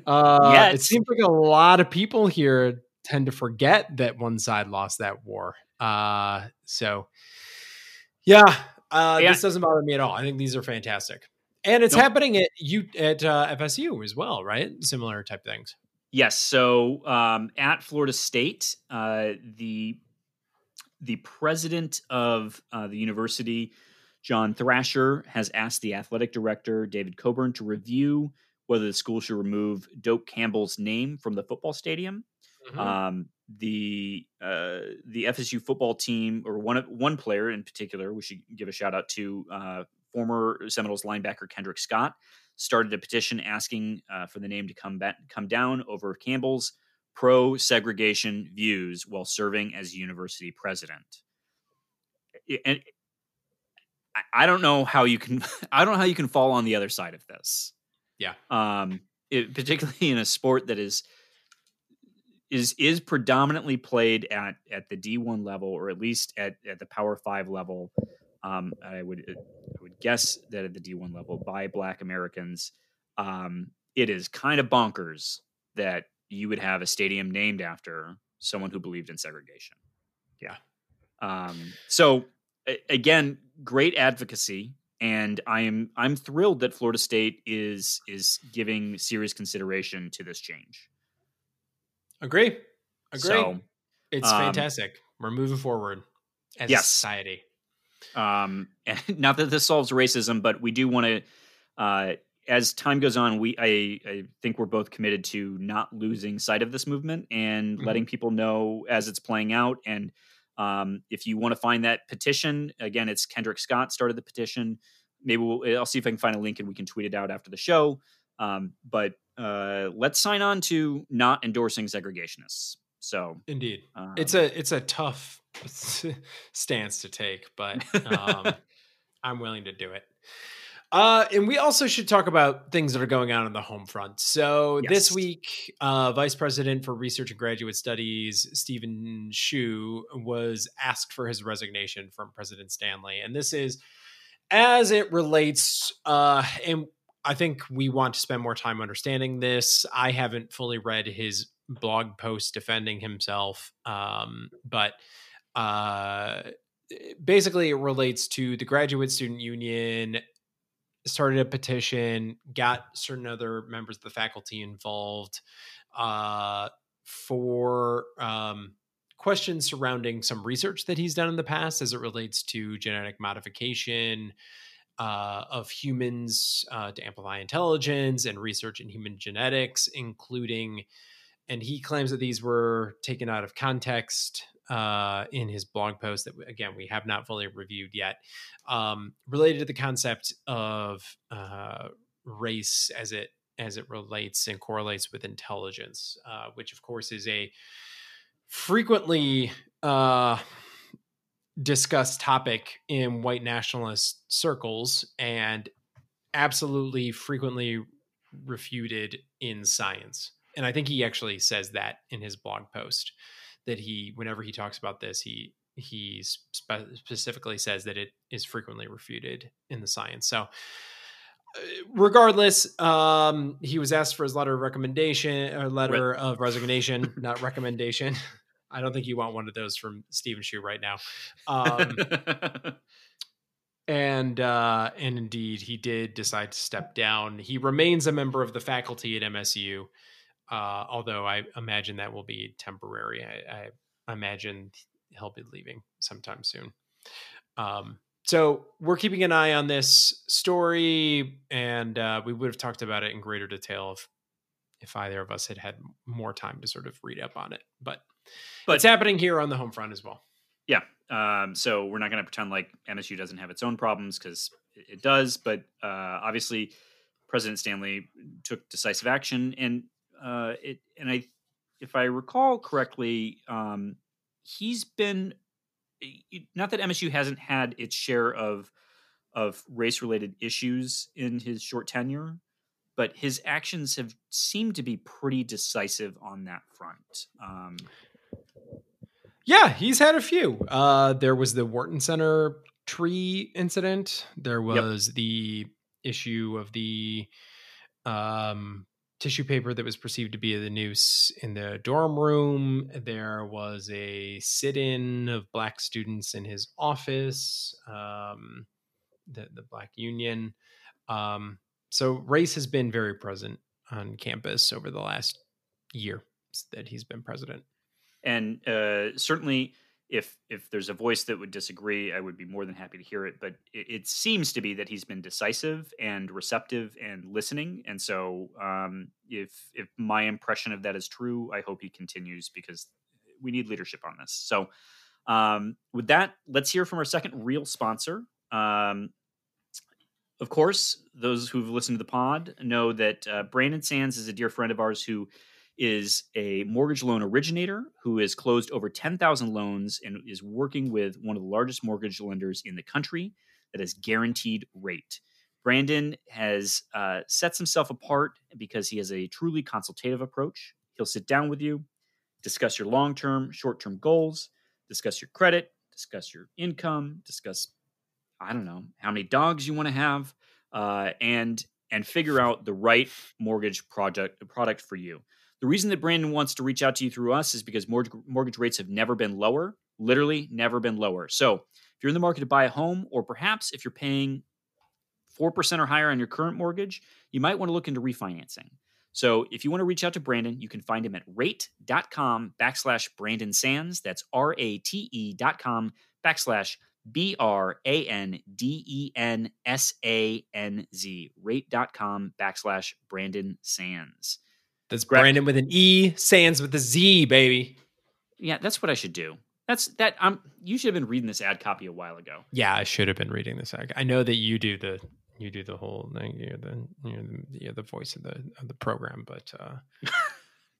Uh. It seems like a lot of people here tend to forget that one side lost that war. Uh, so, yeah, uh, Yeah. this doesn't bother me at all. I think these are fantastic, and it's Nope. happening at you at uh, FSU as well, right? Similar type things. Yes. So um, at Florida State, uh, the the president of uh, the university, John Thrasher, has asked the athletic director David Coburn to review whether the school should remove Doak Campbell's name from the football stadium. Mm-hmm. Um, the uh, the FSU football team, or one of one player in particular, we should give a shout out to uh, former Seminoles linebacker Kendrick Scott, started a petition asking uh, for the name to come back, come down over Campbell's pro segregation views while serving as university president. And I- I don't know how you can I don't know how you can fall on the other side of this. Yeah. Um, it, particularly in a sport that is is is predominantly played at at the D1 level or at least at at the Power 5 level. Um, I would I would guess that at the D1 level by Black Americans, um, it is kind of bonkers that you would have a stadium named after someone who believed in segregation. Yeah. Um, so a- again, great advocacy, and I am I'm thrilled that Florida State is is giving serious consideration to this change. Agree. Agree. So, it's um, fantastic. We're moving forward as a society. um, and not that this solves racism, but we do want to. Uh, as time goes on, we I, I think we're both committed to not losing sight of this movement and Mhm. letting people know as it's playing out. And um, if you want to find that petition, again, it's Kendrick Scott started the petition. Maybe we'll, I'll see if I can find a link and we can tweet it out after the show. Um, but uh, let's sign on to not endorsing segregationists. So Indeed. um, it's a it's a tough stance to take, but um, I'm willing to do it. Uh, and we also should talk about things that are going on on the home front. So this week, uh, Vice President for Research and Graduate Studies Stephen Hsu was asked for his resignation from President Stanley, and this is as it relates. Uh, and I think we want to spend more time understanding this. I haven't fully read his blog post defending himself, um, but uh, basically it relates to the graduate student union started a petition got certain other members of the faculty involved uh, for um, questions surrounding some research that he's done in the past as it relates to genetic modification uh, of humans uh, to amplify intelligence and research in human genetics, including, and he claims that these were taken out of context uh, in his blog post that, again, we have not fully reviewed yet, um, related to the concept of uh, race as it as it relates and correlates with intelligence, uh, which of course is a frequently uh, discussed topic in white nationalist circles and absolutely frequently refuted in science. And I think he actually says that in his blog post that he, whenever he talks about this, he he spe- specifically says that it is frequently refuted in the science. So regardless, um, he was asked for his letter of recommendation or letter Re- of resignation, not recommendation. I don't think you want one of those from Stephen Hsu right now. Um, and uh, and indeed, he did decide to step down. He remains a member of the faculty at MSU, uh, although I imagine that will be temporary. I, I imagine he'll be leaving sometime soon. Um, so we're keeping an eye on this story, and uh, we would have talked about it in greater detail if if either of us had had more time to sort of read up on it. But but it's happening here on the home front as well. Yeah. Um, so we're not going to pretend like MSU doesn't have its own problems because it does. But uh, obviously, President Stanley took decisive action, and uh, it and I, if I recall correctly, um, he's been not that MSU hasn't had its share of of race related issues in his short tenure, but his actions have seemed to be pretty decisive on that front. Um, yeah, he's had a few. Uh, there was the Wharton Center tree incident. There was yep. the issue of the um, tissue paper that was perceived to be the noose in the dorm room. There was a sit in of black students in his office, um, the, the Black Union. Um, so race has been very present on campus over the last year that he's been president. And uh, certainly, if if there's a voice that would disagree, I would be more than happy to hear it. But it, it seems to be that he's been decisive and receptive and listening. And so, um, if if my impression of that is true, I hope he continues because we need leadership on this. So, um, with that, let's hear from our second real sponsor. Um, of course, those who've listened to the pod know that uh, Branden Sanz is a dear friend of ours who is a mortgage loan originator who has closed over 10,000 loans and is working with one of the largest mortgage lenders in the country that has guaranteed rate. Branden has uh, sets himself apart because he has a truly consultative approach. He'll sit down with you, discuss your long term, short term goals, discuss your credit, discuss your income, discuss, I don't know, how many dogs you want to have, uh, and and figure out the right mortgage project product for you. The reason that Branden wants to reach out to you through us is because mortgage, rates have never been lower, literally never been lower. So if you're in the market to buy a home, or perhaps if you're paying 4% or higher on your current mortgage, you might want to look into refinancing. So if you want to reach out to Branden, you can find him at rate.com backslash Branden Sanz. That's R A T E dot com backslash B R A N D E N S A N Z. Rate.com backslash Branden Sanz. That's Branden with an E, Sanz with a Z, baby. Yeah, that's what I should do. That's that. I'm. You should have been reading this ad copy a while ago. Yeah, I should have been reading this ad. I know that you do the you do the whole thing. You're the you're the, you're the voice of the of the program, but uh,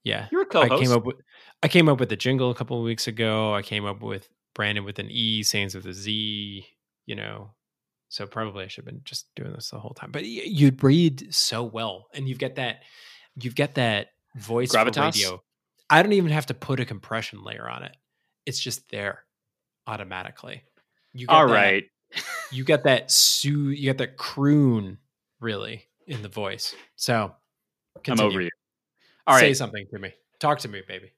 yeah, you're a co-host. I came up with I came up with the jingle a couple of weeks ago. I came up with Branden with an E, Sanz with a Z. You know, so probably I should have been just doing this the whole time. But you'd read so well, and you've got that you've got that voice Gravitas? radio. I don't even have to put a compression layer on it. It's just there automatically. You All that, right. you get that su you get that croon really in the voice. So continue. I'm over you. All right. Say something to me. Talk to me, baby.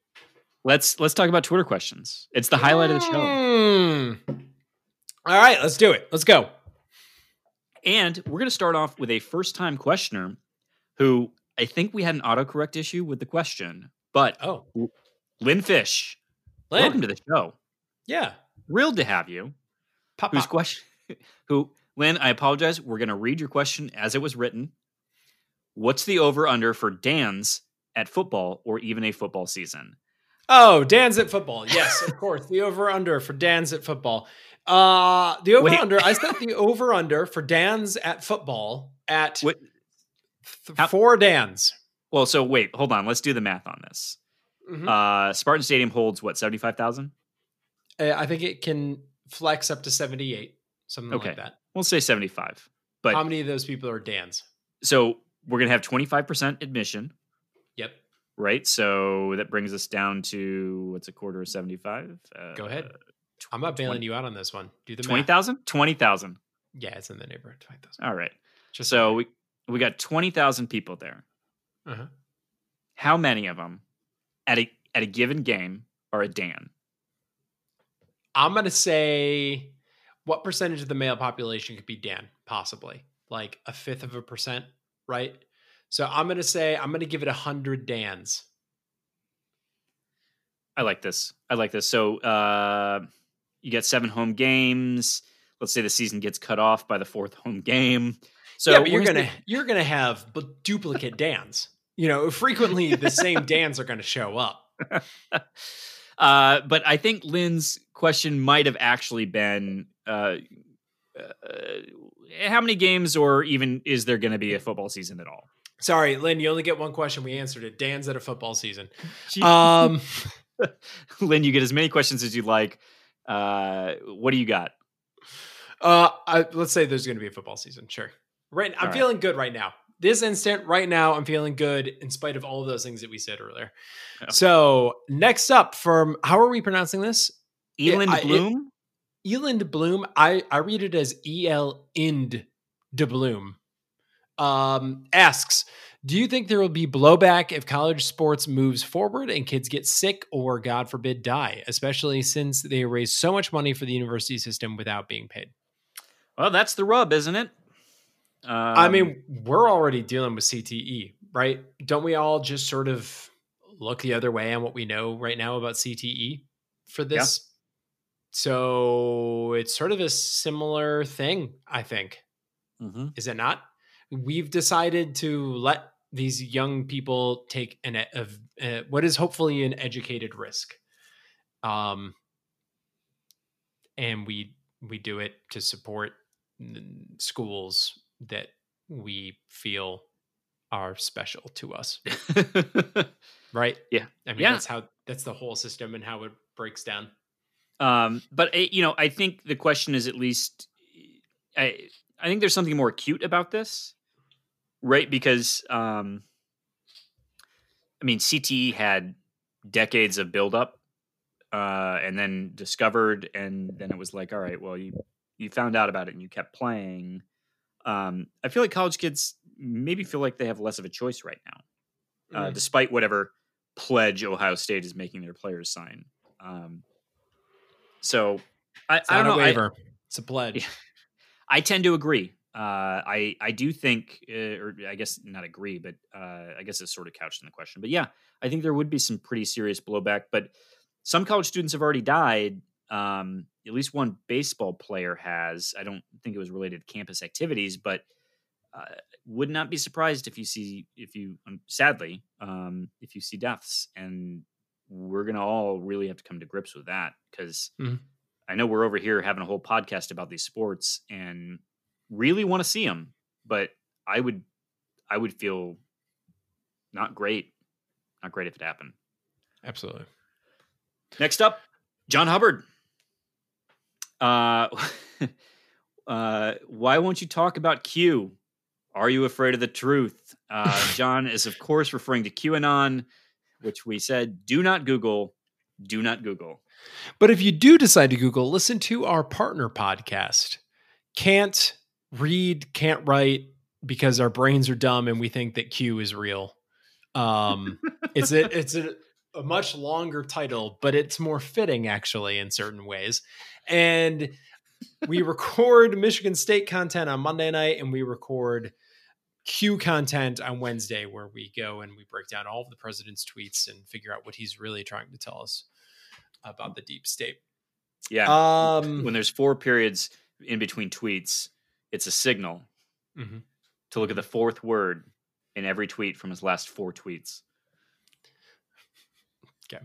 Let's let's talk about Twitter questions. It's the highlight mm. of the show. Mm. All right, let's do it. Let's go. And we're going to start off with a first time questioner who I think we had an autocorrect issue with the question, but oh, Lynn Fish, Lynn. welcome to the show. Yeah, thrilled to have you. Papa. Whose question? Who, Lynn? I apologize. We're going to read your question as it was written. What's the over under for Dan's at football or even a football season? Oh, Dan's at football. Yes, of course. The over under for Dan's at football. Uh the over under. I set the over under for Dan's at football at Wait, Th- four Dans. Well, so wait, hold on. Let's do the math on this. Mm-hmm. Uh, Spartan Stadium holds what seventy five thousand. Uh, I think it can flex up to seventy eight, something okay. like that. We'll say seventy five. But how many of those people are Dans? So we're gonna have twenty five percent admission. Yep. Right. So that brings us down to what's a quarter of seventy five. Uh, Go ahead. I'm not bailing 20, you out on this one. Do the twenty thousand. Twenty thousand. Yeah, it's in the neighborhood. Twenty thousand. All right. Just so we We got 20,000 people there. Uh-huh. How many of them at a at a given game are a Dan? I'm gonna say what percentage of the male population could be Dan? Possibly like a fifth of a percent, right? So I'm gonna say I'm gonna give it a hundred Dans. I like this. I like this. So uh, you get seven home games. Let's say the season gets cut off by the fourth home game. So yeah, but you're gonna the, you're gonna have duplicate Dans. You know, frequently the same Dans are gonna show up. uh, but I think Lynn's question might have actually been uh, uh, how many games or even is there going to be a football season at all? Sorry, Lynn, you only get one question. We answered it. Dan's at a football season. Um, Lynn, you get as many questions as you like. Uh, what do you got? Uh, I, let's say there's going to be a football season. Sure. Right. I'm feeling good right now. This instant, right now, I'm feeling good in spite of all of those things that we said earlier. Yeah. So next up, from how are we pronouncing this? Eland it, Bloom. It, Eland Bloom. I I read it as E L Ind de Bloom. Um, asks, do you think there will be blowback if college sports moves forward and kids get sick or, God forbid, die, especially since they raise so much money for the university system without being paid? Well, that's the rub, isn't it? Um, I mean, we're already dealing with CTE, right? Don't we all just sort of look the other way on what we know right now about CTE for this? Yeah. So it's sort of a similar thing, I think. Mm-hmm. Is it not? We've decided to let these young people take an a, what is hopefully an educated risk um and we we do it to support schools that we feel are special to us right yeah i mean yeah. that's how that's the whole system and how it breaks down um but eh, you know i think the question is at least i i think there's something more acute about this right? Because um, I mean, CTE had decades of buildup, uh, and then discovered, and then it was like, all right, well, you you found out about it and you kept playing. Um, I feel like college kids maybe feel like they have less of a choice right now, uh, mm. despite whatever pledge Ohio State is making their players sign. Um, so I, I don't know. Waiver. I, it's a pledge. I tend to agree. Uh, I I do think, uh, or I guess not agree, but uh, I guess it's sort of couched in the question. But yeah, I think there would be some pretty serious blowback. But some college students have already died. Um, at least one baseball player has. I don't think it was related to campus activities, but uh, would not be surprised if you see if you um, sadly um, if you see deaths, and we're gonna all really have to come to grips with that because. Mm-hmm. I know we're over here having a whole podcast about these sports, and really want to see them, but I would I would feel not great. Not great if it happened. Absolutely. Next up, John Hubbard. Uh, uh, why won't you talk about Q? Are you afraid of the truth? Uh, John is, of course, referring to QAnon, which we said do not Google. Do not Google. But if you do decide to Google, listen to our partner podcast. Can't read, can't write because our brains are dumb and we think that Q is real. Um, it's a, it's a, a much longer title, but it's more fitting actually in certain ways. And we record Michigan State content on Monday night and we record Q content on Wednesday, where we go and we break down all of the president's tweets and figure out what he's really trying to tell us about the deep state. Yeah. Um, when there's four periods in between tweets, it's a signal mm-hmm. to look at the fourth word in every tweet from his last four tweets. Okay.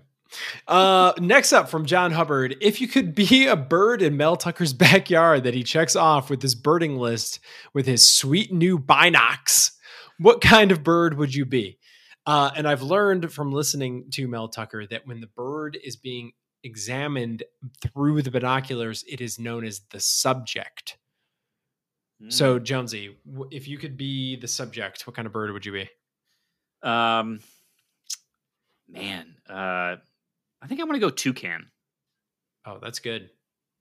Uh, next up from John Hubbard, if you could be a bird in Mel Tucker's backyard that he checks off with his birding list with his sweet new binocs, what kind of bird would you be? Uh, and I've learned from listening to Mel Tucker that when the bird is being examined through the binoculars, it is known as the subject. So, mm. Jonesy, if you could be the subject, what kind of bird would you be? Um, man, uh, I think I'm gonna go toucan. Oh, that's good.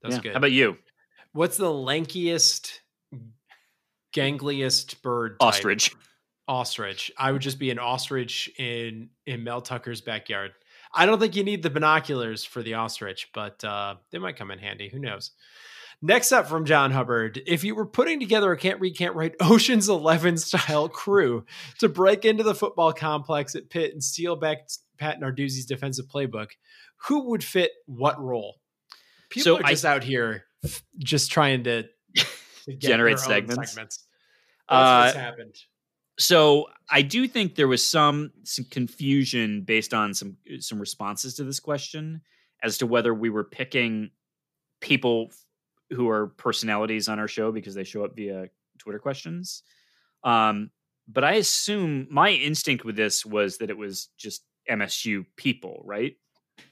That's yeah. good. How about you? What's the lankiest gangliest bird. type. Ostrich. Ostrich. I would just be an ostrich in in Mel Tucker's backyard. I don't think you need the binoculars for the ostrich, but uh, they might come in handy. Who knows? Next up from John Hubbard, if you were putting together a can't read, can't write Ocean's Eleven style crew to break into the football complex at Pitt and steal back Pat Narduzzi's defensive playbook, who would fit what role? People So are I- just out here just trying to, to Generate own segments? That's Uh, what's happened. So I do think there was some some confusion based on some some responses to this question as to whether we were picking people who are personalities on our show because they show up via Twitter questions. Um, but I assume my instinct with this was that it was just MSU people, right?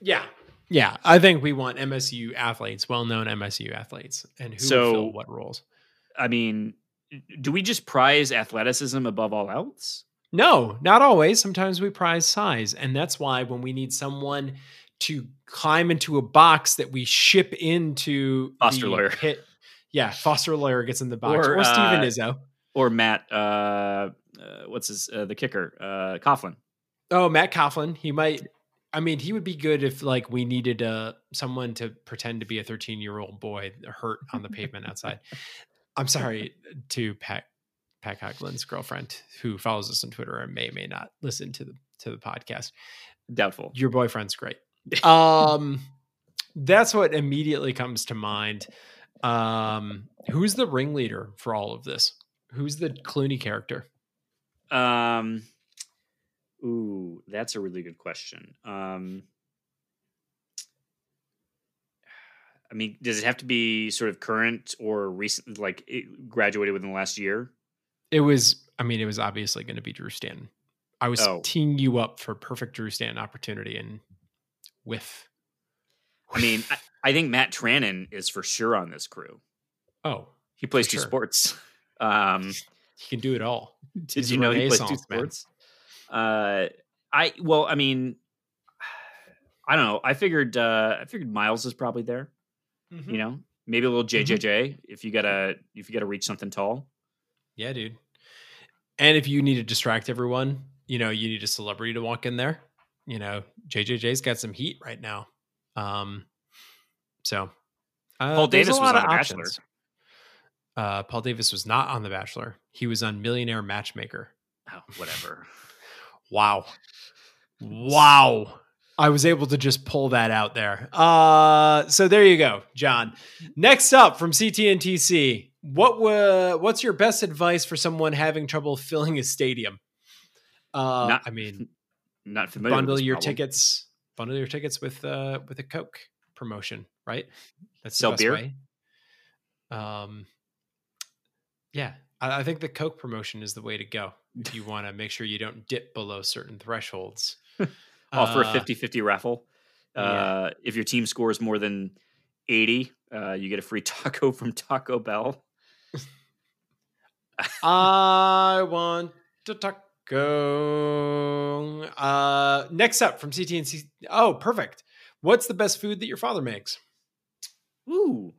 Yeah. Yeah. I think we want MSU athletes, well known MSU athletes, and who So- fill what roles. I mean, do we just prize athleticism above all else? No, not always. Sometimes we prize size. And that's why when we need someone to climb into a box that we ship into Foster Loyer. pit. Yeah, Foster Loyer gets in the box. Or, Or, Steven uh, Izzo. Or Matt, uh, uh, what's his uh, the kicker, uh, Coghlin? Oh, Matt Coghlin. He might I mean, he would be good if like we needed uh someone to pretend to be a 13 year old boy hurt on the pavement outside. I'm sorry to Pat Pat Coghlin's girlfriend who follows us on Twitter and may may not listen to the to the podcast. Doubtful. Your boyfriend's great. Um that's what immediately comes to mind. Um who's the ringleader for all of this? Who's the Clooney character? Um, ooh, that's a really good question. Um, I mean, does it have to be sort of current or recent, like it graduated within the last year? It was, I mean, it was obviously going to be Drew Stanton. I was Oh. teeing you up for perfect Drew Stanton opportunity and whiff. I mean, I, I think Matt Trannon is for sure on this crew. oh, He plays two sure. sports. Um, he can do it all. did He's you know he plays two man. sports? Uh, I well, I mean, I don't know. I figured uh, I figured Miles is probably there. Mm-hmm. You know, maybe a little JJJ if you gotta if you gotta reach something tall. Yeah, dude. And if you need to distract everyone, you know, you need a celebrity to walk in there. You know, JJJ's got some heat right now. Um, so uh, Paul Davis was on The Bachelor. Uh, Paul Davis was not on The Bachelor. He was on Millionaire Matchmaker. Oh, whatever. Wow. Wow. I was able to just pull that out there. Uh, so there you go, John. Next up from CTNTC, what wa- what's your best advice for someone having trouble filling a stadium? Uh, Not- I mean, Not familiar. bundle your problem. tickets, bundle your tickets with uh with a Coke promotion, right? That's the Sell best beer? way. Um, yeah, I, I think the Coke promotion is the way to go if you want to make sure you don't dip below certain thresholds. Offer Uh, a 50-50 raffle. yeah. Uh, if your team scores more than eighty, uh, you get a free taco from Taco Bell. I want to taco. Uh, next up from CTNC. Oh, perfect. What's the best food that your father makes? Ooh.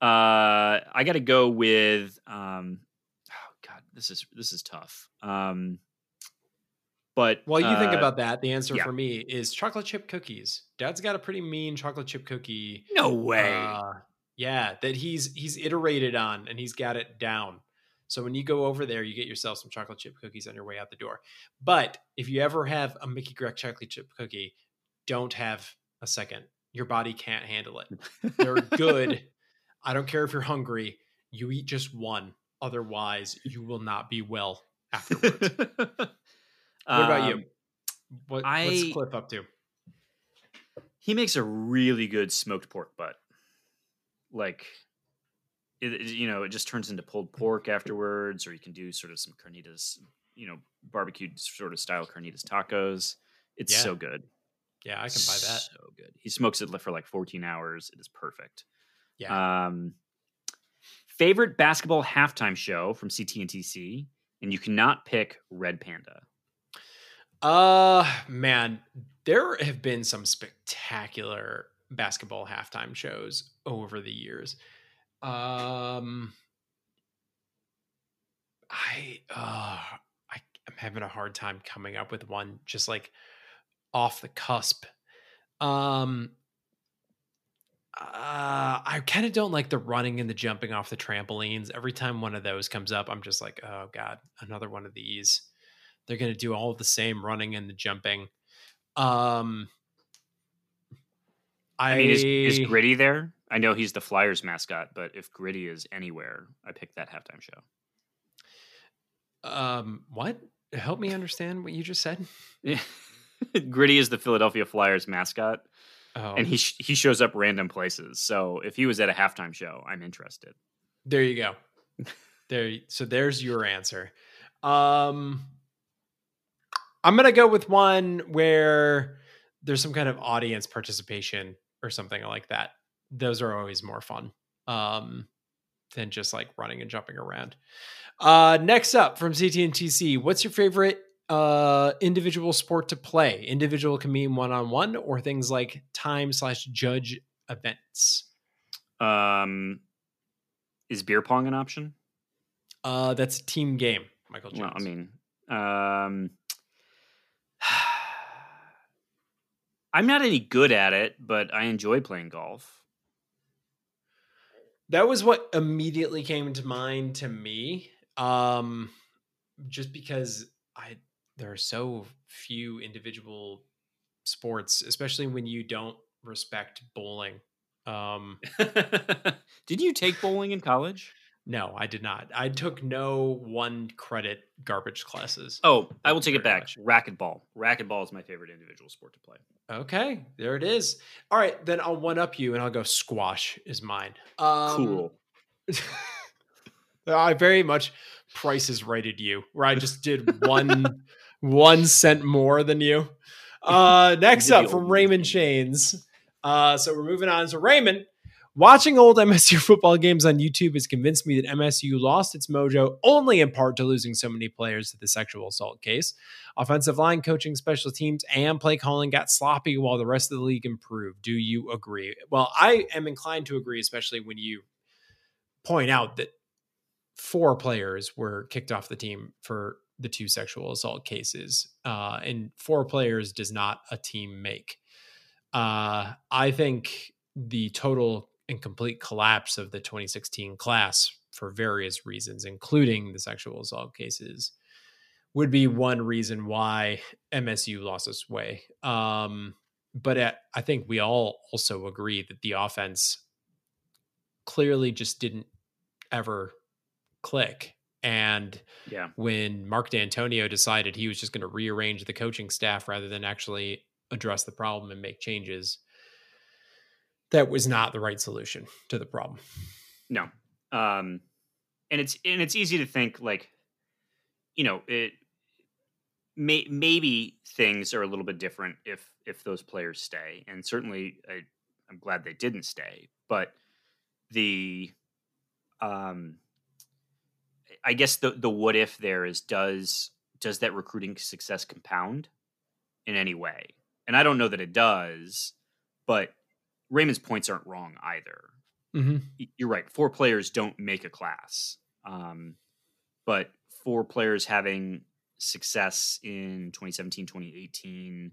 Uh, I got to go with. Um, oh God, this is this is tough. Um, but While you think uh, about that, the answer yeah. for me is chocolate chip cookies. Dad's got a pretty mean chocolate chip cookie. no way. Uh, yeah, that he's he's iterated on and he's got it down. So when you go over there, you get yourself some chocolate chip cookies on your way out the door. But if you ever have a Mickey Greg chocolate chip cookie, don't have a second. Your body can't handle it. They're good. I don't care if you're hungry. You eat just one. Otherwise, you will not be well afterwards. what about you? Um, What, what's I- Cliff up to? He makes a really good smoked pork butt. Like, it, you know, it just turns into pulled pork afterwards, or you can do sort of some carnitas, you know, barbecued sort of style carnitas tacos. It's Yeah. so good. Yeah, I can buy that. So good. He smokes it for like 14 hours. It is perfect. Yeah. Um, favorite basketball halftime show from CTNTC, and you cannot pick Red Panda. Uh man, there have been some spectacular basketball halftime shows over the years. Um I uh, I am having a hard time coming up with one just like off the cusp. Um, uh, I kind of don't like the running and the jumping off the trampolines. Every time one of those comes up, I'm just like, oh god, another one of these. They're gonna do all the same running and the jumping. Um, I, I mean, is, is Gritty there? I know he's the Flyers mascot, but if Gritty is anywhere, I pick that halftime show. Um, what? Help me understand what you just said. Yeah. Gritty is the Philadelphia Flyers mascot. Oh. And he sh- he shows up random places. So if he was at a halftime show, I'm interested. There you go. there so there's your answer. Um I'm going to go with one where there's some kind of audience participation or something like that. Those are always more fun. Um than just like running and jumping around. Uh, next up from CTNTC, what's your favorite uh, individual sport to play? Individual can mean one on one or things like time slash judge events. Um, is beer pong an option? Uh, that's a team game, Michael Jones. Well, I mean, um, I'm not any good at it, but I enjoy playing golf. That was what immediately came to mind to me. Um, just because I there are so few individual sports, especially when you don't respect bowling. Um, did you take bowling in college? No, I did not. I took no one credit garbage classes. Oh, I will take it back. Much. Racquetball. Racquetball is my favorite individual sport to play. Okay, there it is. All right, then I'll one up you and I'll go squash is mine. Um, cool. I very much prices righted you, where I just did one one cent more than you. Uh, next up from Raymond Chains. Uh, so we're moving on. So Raymond, watching old MSU football games on YouTube has convinced me that MSU lost its mojo only in part to losing so many players to the sexual assault case. Offensive line coaching, special teams, and play calling got sloppy while the rest of the league improved. Do you agree? Well, I am inclined to agree, especially when you point out that four players were kicked off the team for the two sexual assault cases, uh, and four players does not a team make. Uh, I think the total and complete collapse of the 2016 class for various reasons, including the sexual assault cases, would be one reason why MSU lost its way. Um, but at, I think we all also agree that the offense clearly just didn't ever click. And yeah. when Mark Dantonio decided he was just going to rearrange the coaching staff rather than actually address the problem and make changes, that was not the right solution to the problem. No. Um, and it's and it's easy to think like, you know, it may, maybe things are a little bit different if if those players stay, and certainly I, I'm glad they didn't stay. But the um I guess the the what if there is does does that recruiting success compound in any way? And I don't know that it does, but Raymond's points aren't wrong either. Mm-hmm. You're right. Four players don't make a class, um, but four players having success in 2017, 2018,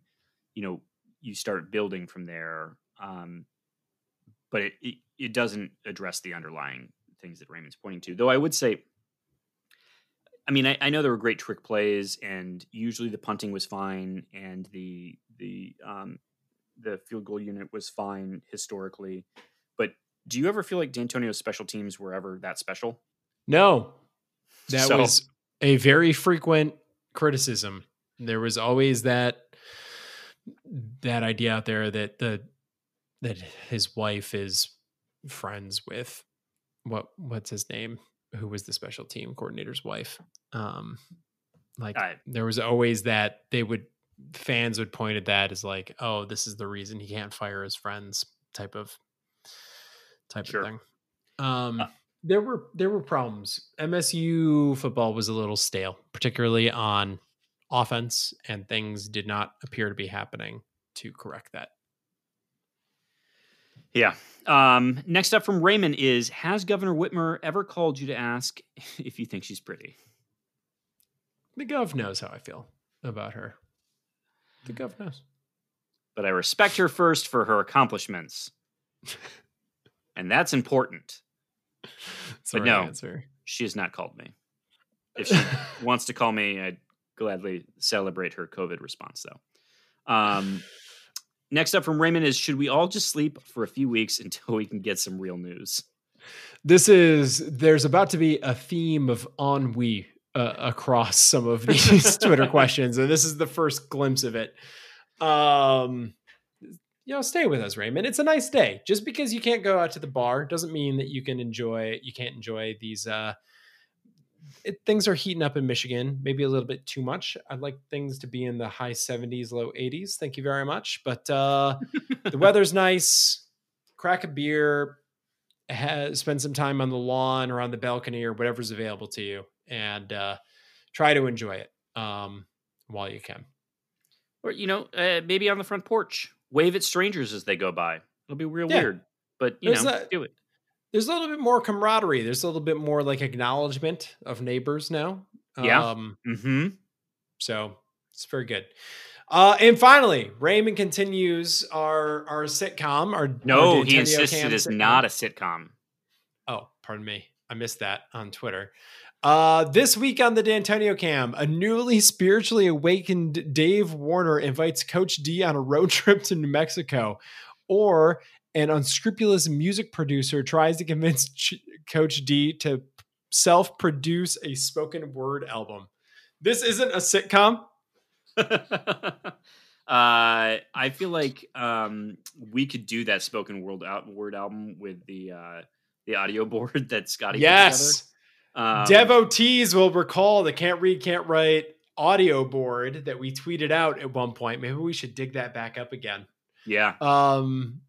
you know, you start building from there. Um, but it, it, it doesn't address the underlying things that Raymond's pointing to. Though I would say I mean, I, I, know there were great trick plays, and usually the punting was fine, and the the um, the field goal unit was fine historically. But do you ever feel like Dantonio's special teams were ever that special? No, that so, was a very frequent criticism. There was always that that idea out there that the that his wife is friends with what what's his name who was the special team coordinator's wife. Um, like I, there was always that they would fans would point at that as like, oh, this is the reason he can't fire his friends type of type sure. of thing. Um, uh, there were there were problems. MSU football was a little stale, particularly on offense, and things did not appear to be happening to correct that. Yeah. Um, next up from Raymond is Has Governor Whitmer ever called you to ask if you think she's pretty? The gov knows how I feel about her. The gov. But I respect her first for her accomplishments. and that's important. That's But right no. answer. She has not called me. If she wants to call me, I'd gladly celebrate her COVID response, though. Um, next up from Raymond is Should we all just sleep for a few weeks until we can get some real news? This is there's about to be a theme of ennui uh, across some of these Twitter questions, and this is the first glimpse of it. Um, you know, stay with us, Raymond. It's a nice day. Just because you can't go out to the bar doesn't mean that you can enjoy. You can't enjoy these. Uh, it, things are heating up in Michigan, maybe a little bit too much. I'd like things to be in the high 70s, low 80s. Thank you very much. But uh, the weather's nice. Crack a beer, ha spend some time on the lawn or on the balcony or whatever's available to you, and uh, try to enjoy it um, while you can. Or, you know, uh, maybe on the front porch. Wave at strangers as they go by. It'll be real Yeah. weird, but, you There's know, that- do it. There's a little bit more camaraderie. There's a little bit more like acknowledgement of neighbors now. Yeah. Um, hmm So it's very good. Uh, and finally, Raymond continues our our sitcom. Our No, our he insists it is sitcom. not a sitcom. Oh, pardon me. I missed that on Twitter. Uh, this week on the Dantonio Cam, a newly spiritually awakened Dave Warner invites Coach D on a road trip to New Mexico, or an unscrupulous music producer tries to convince Ch- Coach D to self-produce a spoken word album. This isn't a sitcom. uh, I feel like um, we could do that spoken word out word album with the uh, the audio board that Scotty. yes. Um, Devotees will recall the can't read, can't write audio board that we tweeted out at one point. Maybe we should dig that back up again. Yeah, Um,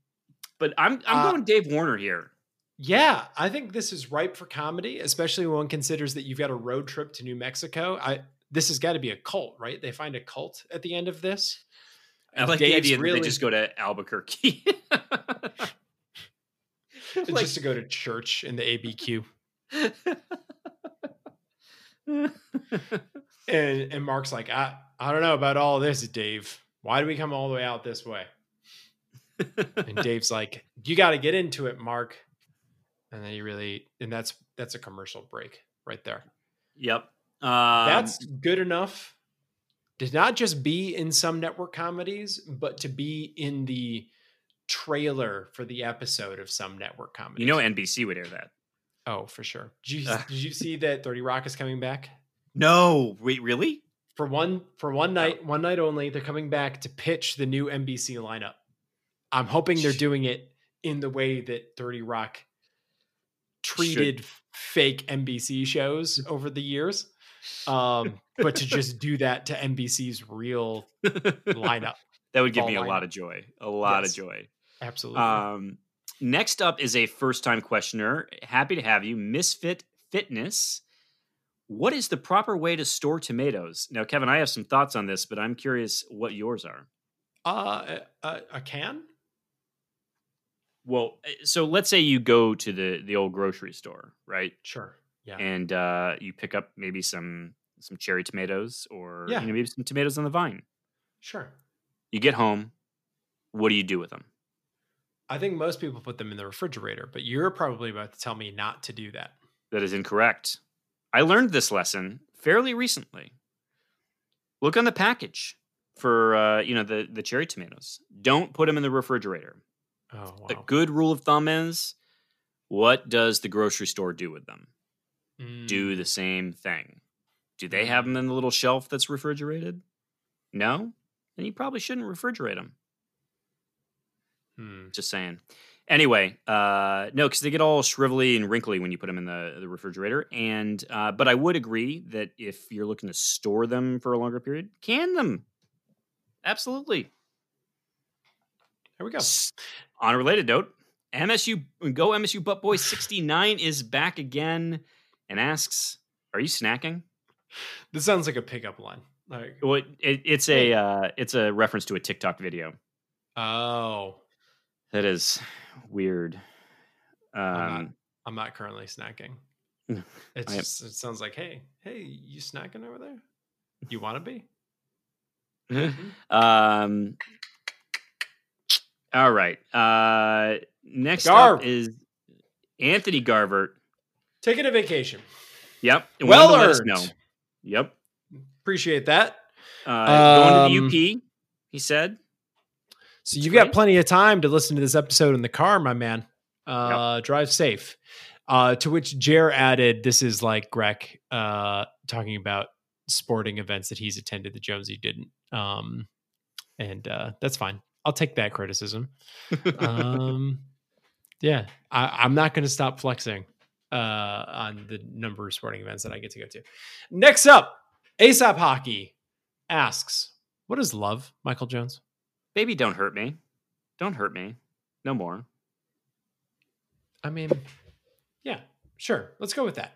but I'm I'm Uh, going Dave Warner here. yeah, I think this is ripe for comedy, especially when one considers that you've got a road trip to New Mexico. I this has got to be a cult, right? They find a cult at the end of this. I like Dave's the idea that really- they just go to Albuquerque. like, just to go to church in the ABQ. And and Mark's like, I I don't know about all this, Dave. Why do we come all the way out this way? And Dave's like, you got to get into it, Mark. And then he really, and that's that's a commercial break right there. yep. Um, that's good enough to not just be in some network comedies, but to be in the trailer for the episode of some network comedy. you know NBC would air that. Oh, for sure. Did you, did you see that Thirty Rock is coming back? No, wait, really? for one for one night, one night only. They're coming back to pitch the new NBC lineup. I'm hoping they're doing it in the way that 30 Rock treated fake NBC shows over the years. Um, but to just do that to NBC's real lineup. That would give me a lot of joy. A lot Yes. of joy. Absolutely. Um, next up is a first time questioner. Happy to have you, Misfit Fitness. What is the proper way to store tomatoes? Now, Kevin, I have some thoughts on this, but I'm curious what yours are. uh, a, a can? Well, eh, so let's say you go to the the old grocery store, right? Sure. Yeah. And uh, you pick up maybe some some cherry tomatoes or Yeah. you know, maybe some tomatoes on the vine. Sure. You get home. What do you do with them? I think most people put them in the refrigerator, but you're probably about to tell me not to do that. That is incorrect. I learned this lesson fairly recently. Look on the package for uh, you know the the cherry tomatoes. Don't put them in the refrigerator. Oh, wow. A good rule of thumb is, what does the grocery store do with them? Do Mm. the same thing. Do they have them in the little shelf that's refrigerated? No, then you probably shouldn't refrigerate them. Hmm. Just saying. Anyway, uh, no, because they get all shrivelly and wrinkly when you put them in the, the refrigerator. And uh, but I would agree that if you're looking to store them for a longer period, can them. Absolutely. There we go. On a related note, MSU Go MSU Butt Boy 69 is back again and asks, "Are you snacking?" This sounds like a pickup line. Like, Well, it, it's a uh, it's a reference to a TikTok video. oh, That is weird. Um, I'm not currently snacking. It's just, it sounds like, hey, hey, you snacking over there? You want to be? um. All right. Uh, next Garv. up is Anthony Garvert. Taking a vacation. Yep. and Well wanted to earned. know. Yep. Appreciate that. Uh, going to Um, the UP. He said. So you've got plenty of time to listen to this episode in the car, my man. Uh, Drive safe. Uh, to which Jer added, "This is like Greg uh, talking about sporting events that he's attended that Jonesy didn't." Um, and uh, that's fine. I'll take that criticism. Um, yeah, I, I'm not going to stop flexing uh, on the number of sporting events that I get to go to. Next up, ASAP Hockey asks, "What is love, Michael Jones?" Baby, don't hurt me. Don't hurt me. No more. I mean, yeah, sure. Let's go with that.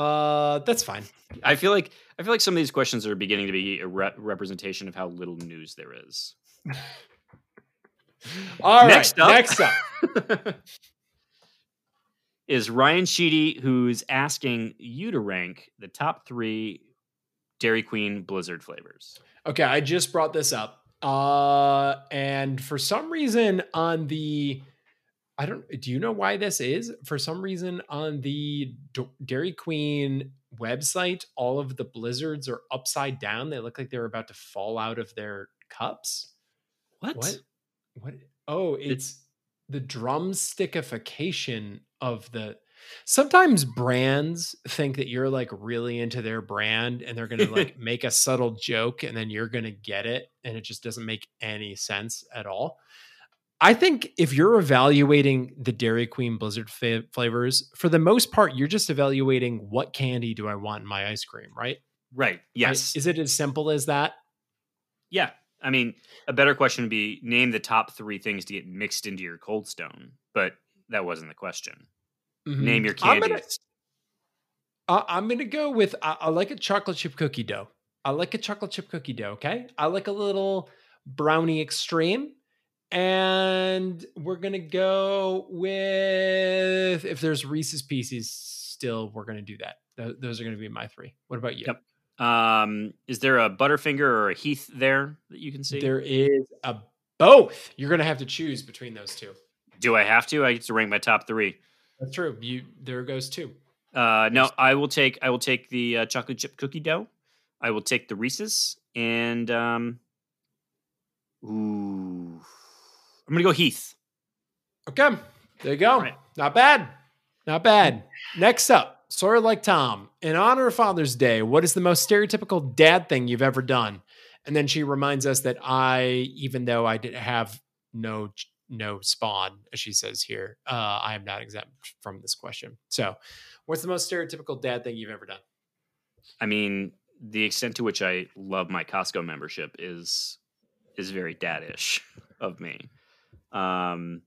Uh, that's fine. I feel like I feel like some of these questions are beginning to be a re- representation of how little news there is. All right. Next up. Next up. is Ryan Sheedy, who's asking you to rank the top three Dairy Queen Blizzard flavors. Okay, I just brought this up. Uh, and for some reason on the, I don't. Do you know why this is? For some reason on the D- Dairy Queen website, all of the blizzards are upside down. They look like they're about to fall out of their cups. What? What? What? Oh, it's the drumstickification of the. Sometimes brands think that you're like really into their brand and they're going to like make a subtle joke and then you're going to get it and it just doesn't make any sense at all. I think if you're evaluating the Dairy Queen Blizzard fa- flavors, for the most part, you're just evaluating what candy do I want in my ice cream, right? Right. Right? Yes. Is it as simple as that? yeah. I mean, a better question would be name the top three things to get mixed into your cold stone, but that wasn't the question. Name your I'm candies. gonna- I- I'm gonna go with I, I like a chocolate chip cookie dough. I like a chocolate chip cookie dough. Okay, I like a little brownie extreme, and we're gonna go with if there's Reese's Pieces still, we're gonna do that. Th- those are gonna be my three. What about you? Yep. Um, is there a Butterfinger or a Heath there that you can see? There is a both. You're gonna have to choose between those two. Do I have to? I get to rank my top three. That's true. You there goes two. Uh, no, I will take I will take the uh, chocolate chip cookie dough. I will take the Reese's and um, ooh, I'm gonna go Heath. Okay, there you go. Right. Not bad. Not bad. Next up, Sawyer like Tom. In honor of Father's Day, what is the most stereotypical dad thing you've ever done? And then she reminds us that I, even though I did have no no spawn, as she says here, uh, I am not exempt from this question. So, what's the most stereotypical dad thing you've ever done? I mean, the extent to which I love my Costco membership is is very daddish of me. Um,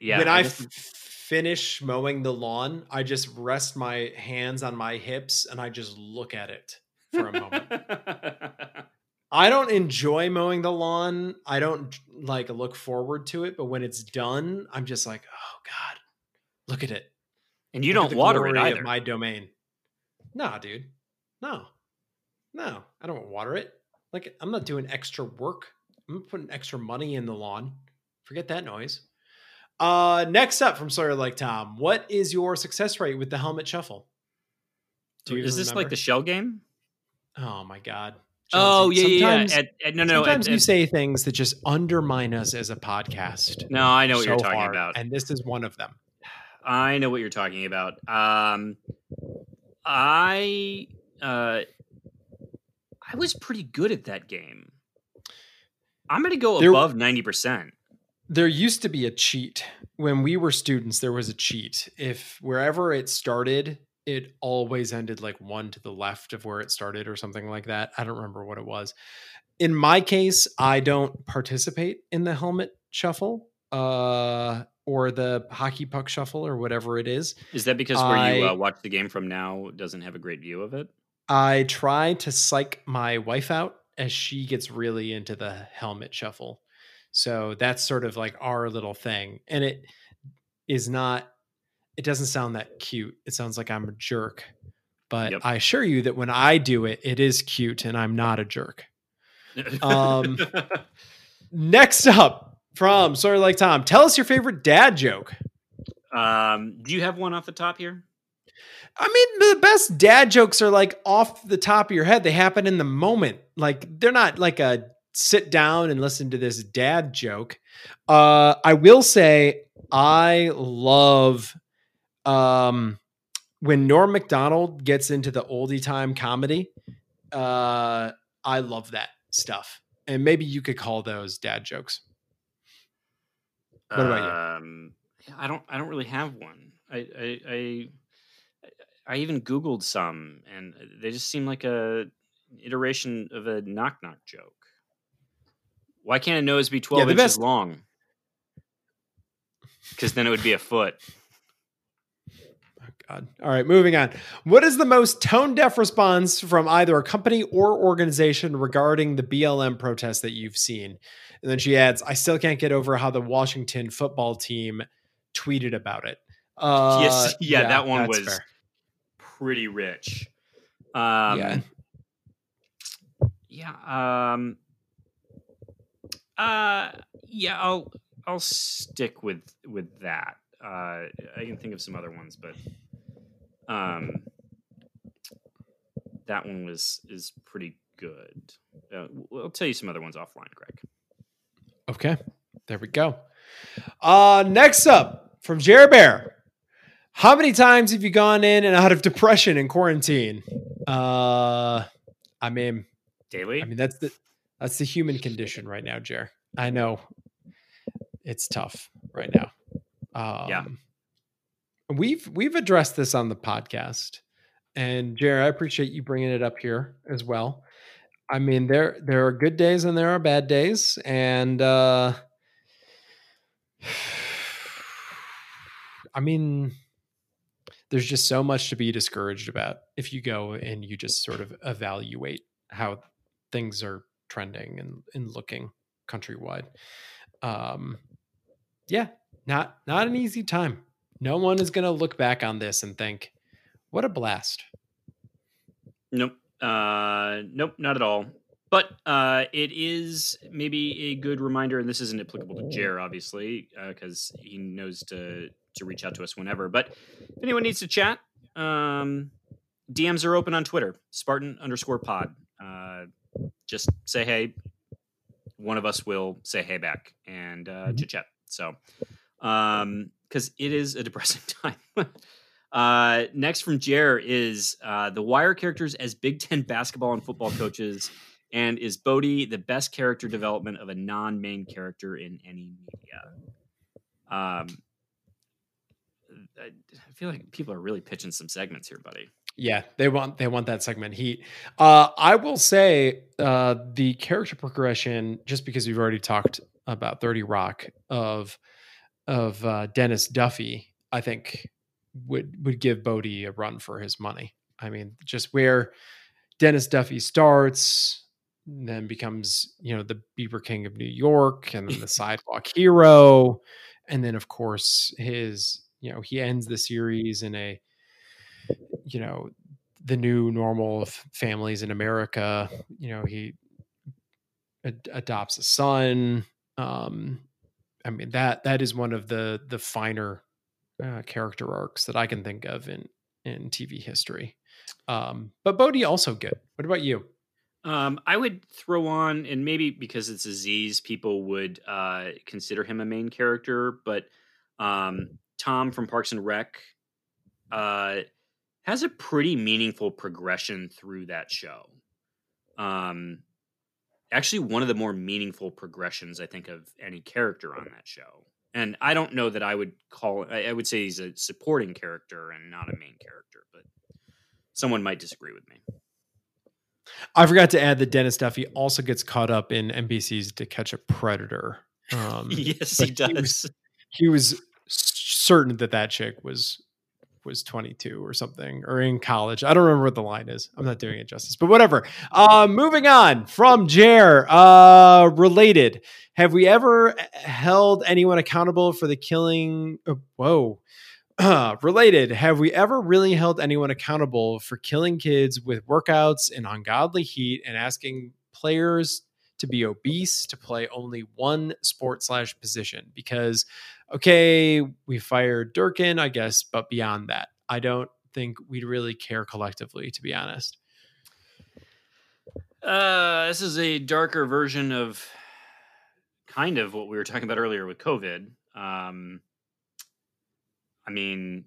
yeah, when I, finish mowing the lawn, I just rest my hands on my hips and I just look at it for a moment. I don't enjoy mowing the lawn. I don't like look forward to it, but when it's done, I'm just like, oh god, look at it. and you Look don't water it either. My domain. Nah, dude. No, no, I don't water it. Like I'm not doing extra work. I'm putting extra money in the lawn. Forget that noise. Uh, next up from Sawyer Like Tom, what is your success rate with the helmet shuffle? Do you is this like the shell game? Oh my god. Oh yeah, yeah, sometimes- yeah. At, at, no, no. Sometimes at- you say things that just undermine us as a podcast. no, I know what you're talking hard, about. and this is one of them. I know what you're talking about. Um, I uh, I was pretty good at that game. I'm going to go There- above ninety percent. There used to be a cheat when we were students. There was a cheat. If wherever it started, it always ended like one to the left of where it started, or something like that. I don't remember what it was. In my case, I don't participate in the helmet shuffle uh, or the hockey puck shuffle or whatever it is. Is that because where you uh, watch the game from now doesn't have a great view of it? I try to psych my wife out as she gets really into the helmet shuffle. So that's sort of like our little thing. And it is not, it doesn't sound that cute. It sounds like I'm a jerk. but Yep. I assure you that when I do it, it is cute and I'm not a jerk. Um, Next up from Sawyer Like Tom, tell us your favorite dad joke. um, do you have one off the top here? I mean, the best dad jokes are like off the top of your head. They happen in the moment. Like they're not like a sit down and listen to this dad joke. Uh, I will say I love um, when Norm Macdonald gets into the oldie time comedy. Uh, I love that stuff, and maybe you could call those dad jokes. What about you? Um, yeah, I don't. I don't really have one. I, I, I, I even googled some, and they just seem like a iteration of a knock knock joke. Why can't a nose be twelve the inches best- long? Because then it would be a foot. God. All right, moving on. What is the most tone deaf response from either a company or organization regarding the BLM protest that you've seen? And then she adds, I still can't get over how the Washington football team tweeted about it. Uh, yes, yeah, that one was fair. pretty rich. Um, Yeah. yeah. Um, uh, yeah. I'll I'll stick with with that. Uh, I can think of some other ones, but um, that one was is pretty good. Uh, I'll tell you some other ones offline, Greg. Okay, there we go. Uh, next up from Jer Bear. How many times have you gone in and out of depression in quarantine? Uh, I mean, Daily. I mean that's the that's the human condition right now, Jer. I know it's tough right now. Um, Yeah. We've we've addressed this on the podcast, and Jer, I appreciate you bringing it up here as well. I mean, there there are good days and there are bad days, and uh, I mean, there's just so much to be discouraged about if you go and you just sort of evaluate how things are trending and, and looking countrywide. Um, yeah, not not an easy time. No one is going to look back on this and think, "What a blast!" Nope. Uh, nope, not at all. But uh, it is maybe a good reminder, and this isn't applicable to Jer, obviously, because he knows to to reach out to us whenever. But if anyone needs to chat, um, DMs are open on Twitter, Spartan underscore Pod. Uh, just say hey. One of us will say hey back and uh, Mhm. chit chat. So, um, because it is a depressing time. Uh, next from Jer is uh, the Wire characters as Big Ten basketball and football coaches, and is Bodie the best character development of a non-main character in any media? Um, I feel like people are really pitching some segments here, buddy. Yeah, they want they want that segment heat. Uh, I will say uh, the character progression, just because we've already talked about Thirty Rock of of uh, Dennis Duffy, I think would would give Bodie a run for his money. I mean, just where Dennis Duffy starts, then becomes you know the Beaver King of New York, and then the sidewalk hero, and then of course his you know he ends the series in a you know the new normal of families in America. You know he ad- adopts a son. Um, I mean that that is one of the the finer uh, character arcs that I can think of in in TV history. Um, but Bodie also good. What about you? Um, I would throw on, and maybe because it's Aziz, people would uh, consider him a main character, but um, Tom from Parks and Rec uh, has a pretty meaningful progression through that show. Um, actually, one of the more meaningful progressions I think of any character on that show. And I don't know that I would call I, I would say he's a supporting character and not a main character, but someone might disagree with me. I forgot to add that Dennis Duffy also gets caught up in NBC's To Catch a Predator. Um, yes, he he was- does. he was certain that that chick was was 22 or something or in college. I don't remember what the line is. I'm not doing it justice but whatever. Uh moving on from jer uh related. Have we ever held anyone accountable for the killing whoa. Uh, related, have we ever really held anyone accountable for killing kids with workouts in ungodly heat and asking players to be obese to play only one sport slash position? Because, okay, we fired Durkin, I guess, but beyond that, I don't think we'd really care collectively, to be honest. Uh, this is a darker version of kind of what we were talking about earlier with COVID. Um, I mean,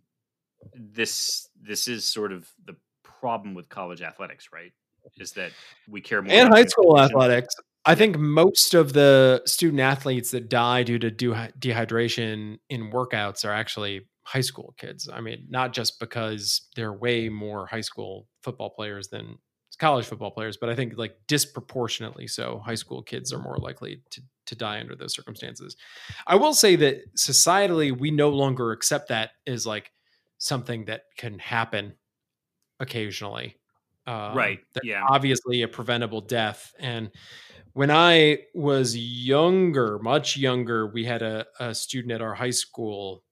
this this is sort of the problem with college athletics, right? Is that we care more and high school athletics. I think most of the student athletes that die due to dehydration in workouts are actually high school kids. I mean, not just because they're way more high school football players than college football players, but I think like disproportionately so, high school kids are more likely to to die under those circumstances. I will say that societally, we no longer accept that as like something that can happen occasionally. Um, right. Yeah. Obviously, a preventable death. And when I was younger, much younger, we had a, a student at our high school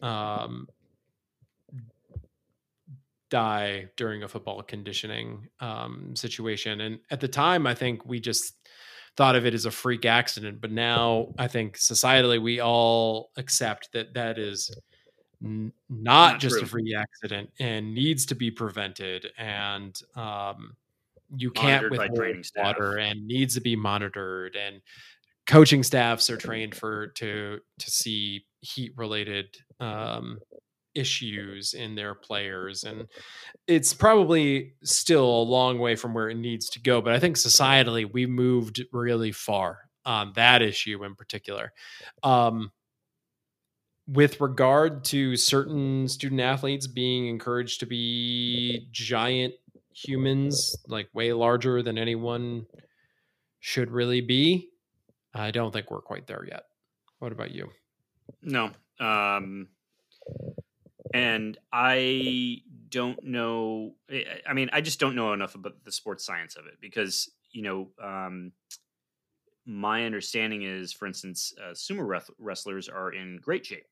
um, die during a football conditioning um, situation. And at the time, I think we just thought of it as a freak accident. But now I think societally, we all accept that that is not, not, just true. a free accident and needs to be prevented. And um, you can't with water and needs to be monitored. And coaching staffs are trained for to to see heat related um, issues in their players and it's probably still a long way from where it needs to go but i think societally we moved really far on that issue in particular um, with regard to certain student athletes being encouraged to be giant humans like way larger than anyone should really be i don't think we're quite there yet what about you no um and I don't know. I mean, I just don't know enough about the sports science of it because you know, um, my understanding is, for instance, uh, sumo wrestlers are in great shape,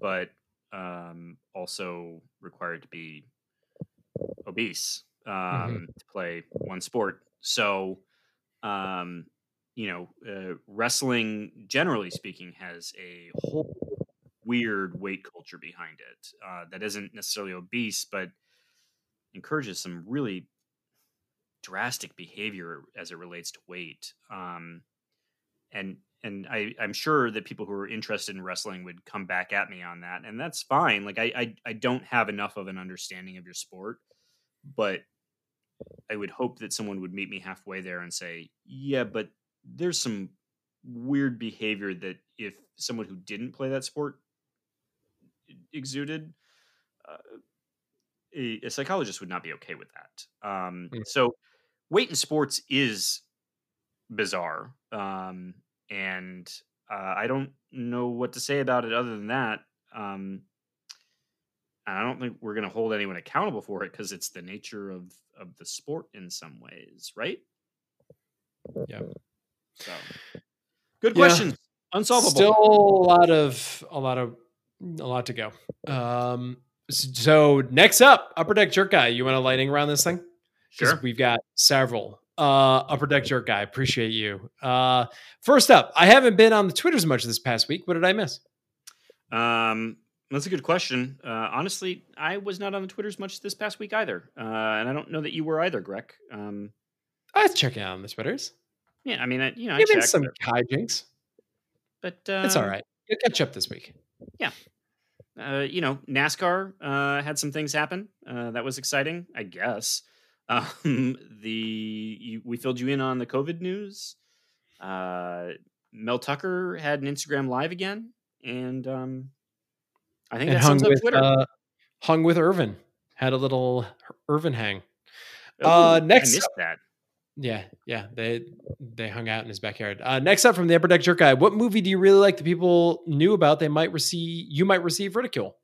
but um, also required to be obese um, mm-hmm. to play one sport. So, um, you know, uh, wrestling, generally speaking, has a whole weird weight culture behind it uh, that isn't necessarily obese, but encourages some really drastic behavior as it relates to weight. Um, and and I, I'm sure that people who are interested in wrestling would come back at me on that, and that's fine. Like I, I, I don't have enough of an understanding of your sport, but I would hope that someone would meet me halfway there and say, yeah, but there's some weird behavior that if someone who didn't play that sport exuded, uh, a, a, psychologist would not be okay with that. Um, mm. So, weight in sports is bizarre, um, and uh, I don't know what to say about it other than that. Um, I don't think we're going to hold anyone accountable for it because it's the nature of of the sport in some ways, right? Yeah. So, good yeah. question. Unsolvable. Still a lot of a lot of a lot to go. Um, so next up, upper deck jerk guy. You want a lightning around this thing? Sure. We've got several. Uh, upper deck jerk guy. Appreciate you. Uh, first up, I haven't been on the Twitter Twitters much this past week. What did I miss? Um, that's a good question. Uh, honestly, I was not on the Twitters much this past week either, uh, and I don't know that you were either, Greg. Um, I was checking out on the Twitters. Yeah, I mean, I, you know, Even some but, hijinks, but uh, it's all right. You'll catch up this week. Yeah, uh, you know, NASCAR uh, had some things happen. Uh, that was exciting, I guess. Um, the you, we filled you in on the COVID news. Uh, Mel Tucker had an Instagram live again, and um, I think and that hung with, Twitter. Uh, hung with Earvin. Had a little Earvin hang. uh, next, I missed that. Yeah, yeah, they they hung out in his backyard. Uh, next up from the Upper Deck Jerk Guy, what movie do you really like that people knew about? They might receive you might receive ridicule.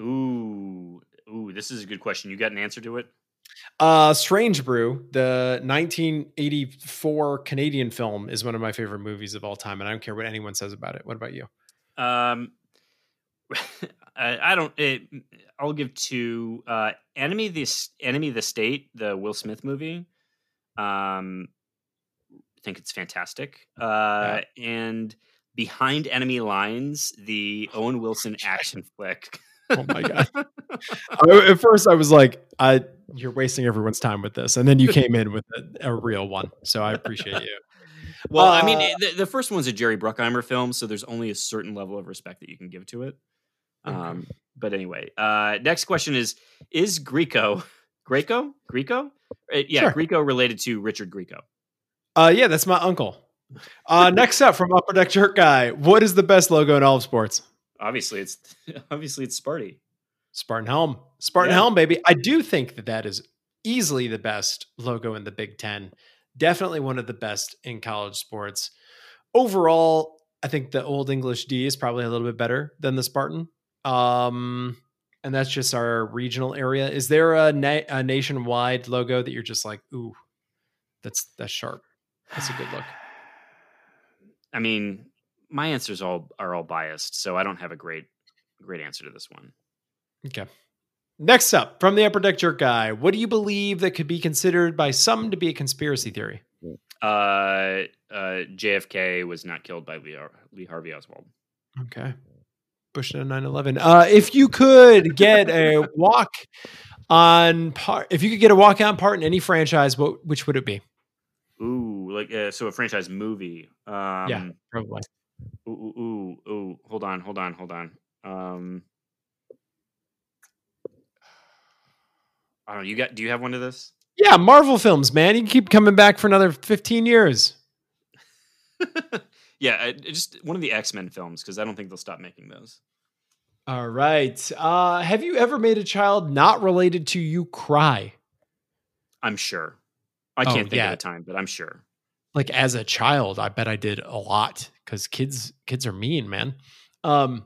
Ooh, ooh, this is a good question. You got an answer to it? Uh, Strange Brew, the 1984 Canadian film, is one of my favorite movies of all time, and I don't care what anyone says about it. What about you? Um, I, I don't. It, I'll give two. Uh, Enemy the Enemy of the State, the Will Smith movie. Um, I think it's fantastic. Uh, yeah. and Behind Enemy Lines, the Owen Wilson action flick. oh my god! At first, I was like, "I, you're wasting everyone's time with this," and then you came in with a, a real one. So I appreciate you. Well, uh, I mean, uh, the, the, first one's a Jerry Bruckheimer film, so there's only a certain level of respect that you can give to it. Um, but anyway, uh, next question is: Is Greco, Greco, Greco? uh, yeah, sure. Grieco related to Richard Grieco. Uh, yeah, that's my uncle. Uh, next up from Upper Deck Jerk Guy, what is the best logo in all of sports? Obviously, it's obviously it's Sparty. Spartan Helm, Spartan yeah. Helm, baby. I do think that that is easily the best logo in the Big Ten. Definitely one of the best in college sports. Overall, I think the Old English D is probably a little bit better than the Spartan. Um, and that's just our regional area. Is there a, na- a nationwide logo that you're just like, ooh, that's that's sharp. That's a good look. I mean, my answers all are all biased, so I don't have a great great answer to this one. Okay. Next up, from the Upper Deck Jerk Guy, what do you believe that could be considered by some to be a conspiracy theory? Uh, uh, JFK was not killed by Lee, Lee Harvey Oswald. Okay. A 911. Uh, if you could get a walk on part, if you could get a walk on part in any franchise, what which would it be? Ooh, like uh, so a franchise movie. Um, yeah, probably. Ooh, ooh, ooh, ooh, hold on, hold on, hold on. Um, I don't know. You got? Do you have one of this? Yeah, Marvel films, man. You can keep coming back for another fifteen years. yeah, just one of the X Men films because I don't think they'll stop making those. All right. Uh, have you ever made a child not related to you cry? I'm sure. I can't oh, think yeah. of a time, but I'm sure. Like as a child, I bet I did a lot because kids kids are mean, man. Um,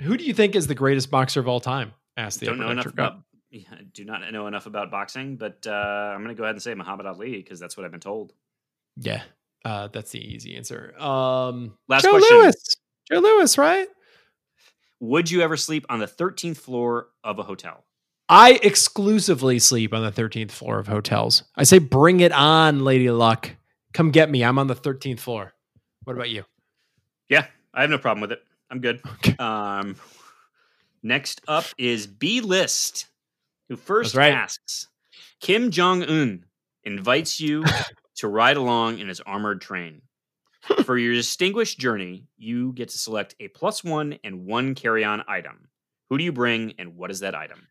who do you think is the greatest boxer of all time? Asked the don't know enough about. Yeah, do not know enough about boxing, but uh, I'm going to go ahead and say Muhammad Ali because that's what I've been told. Yeah, uh, that's the easy answer. Um, Last Joe question. Louis. Joe Louis, right? Would you ever sleep on the 13th floor of a hotel? I exclusively sleep on the 13th floor of hotels. I say, bring it on, Lady Luck. Come get me. I'm on the 13th floor. What about you? Yeah, I have no problem with it. I'm good. Okay. Um, next up is B List, who first right. asks Kim Jong Un invites you to ride along in his armored train. For your distinguished journey, you get to select a plus one and one carry on item. Who do you bring, and what is that item?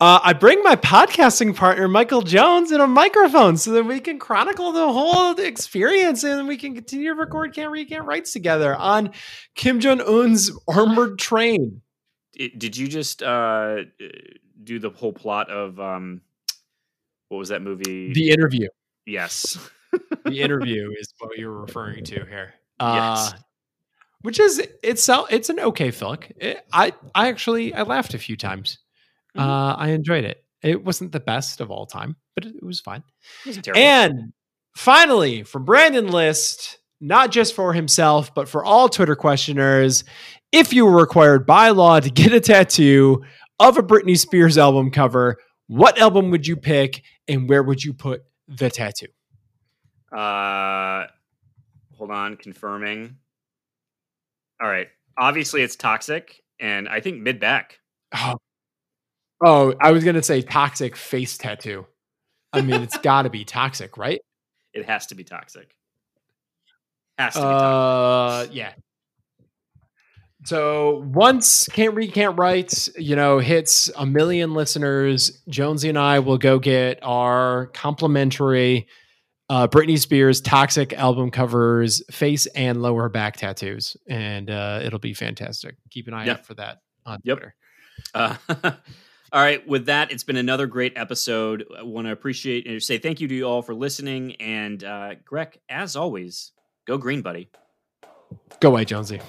Uh, I bring my podcasting partner, Michael Jones, and a microphone so that we can chronicle the whole experience and we can continue to record Can't Read, Can't Writes together on Kim Jong Un's armored train. Did you just uh, do the whole plot of um, what was that movie? The interview. Yes. the interview is what you're referring to here. Uh, yes. Which is it's it's an okay flick. It, I I actually I laughed a few times. Mm-hmm. Uh, I enjoyed it. It wasn't the best of all time, but it, it was fine. It and finally, from Brandon List, not just for himself, but for all Twitter questioners, if you were required by law to get a tattoo of a Britney Spears album cover, what album would you pick and where would you put the tattoo? Uh, hold on, confirming. All right. Obviously, it's toxic, and I think mid back. Oh, Oh, I was gonna say toxic face tattoo. I mean, it's got to be toxic, right? It has to be toxic. Has to be toxic. Uh, yeah. So once can't read, can't write, you know, hits a million listeners, Jonesy and I will go get our complimentary uh, Britney Spears toxic album covers, face and lower back tattoos, and uh, it'll be fantastic. Keep an eye yep. out for that on yep. Twitter. Uh, All right, with that, it's been another great episode. I want to appreciate and say thank you to you all for listening. And uh, Greg, as always, go green, buddy. Go away, Jonesy.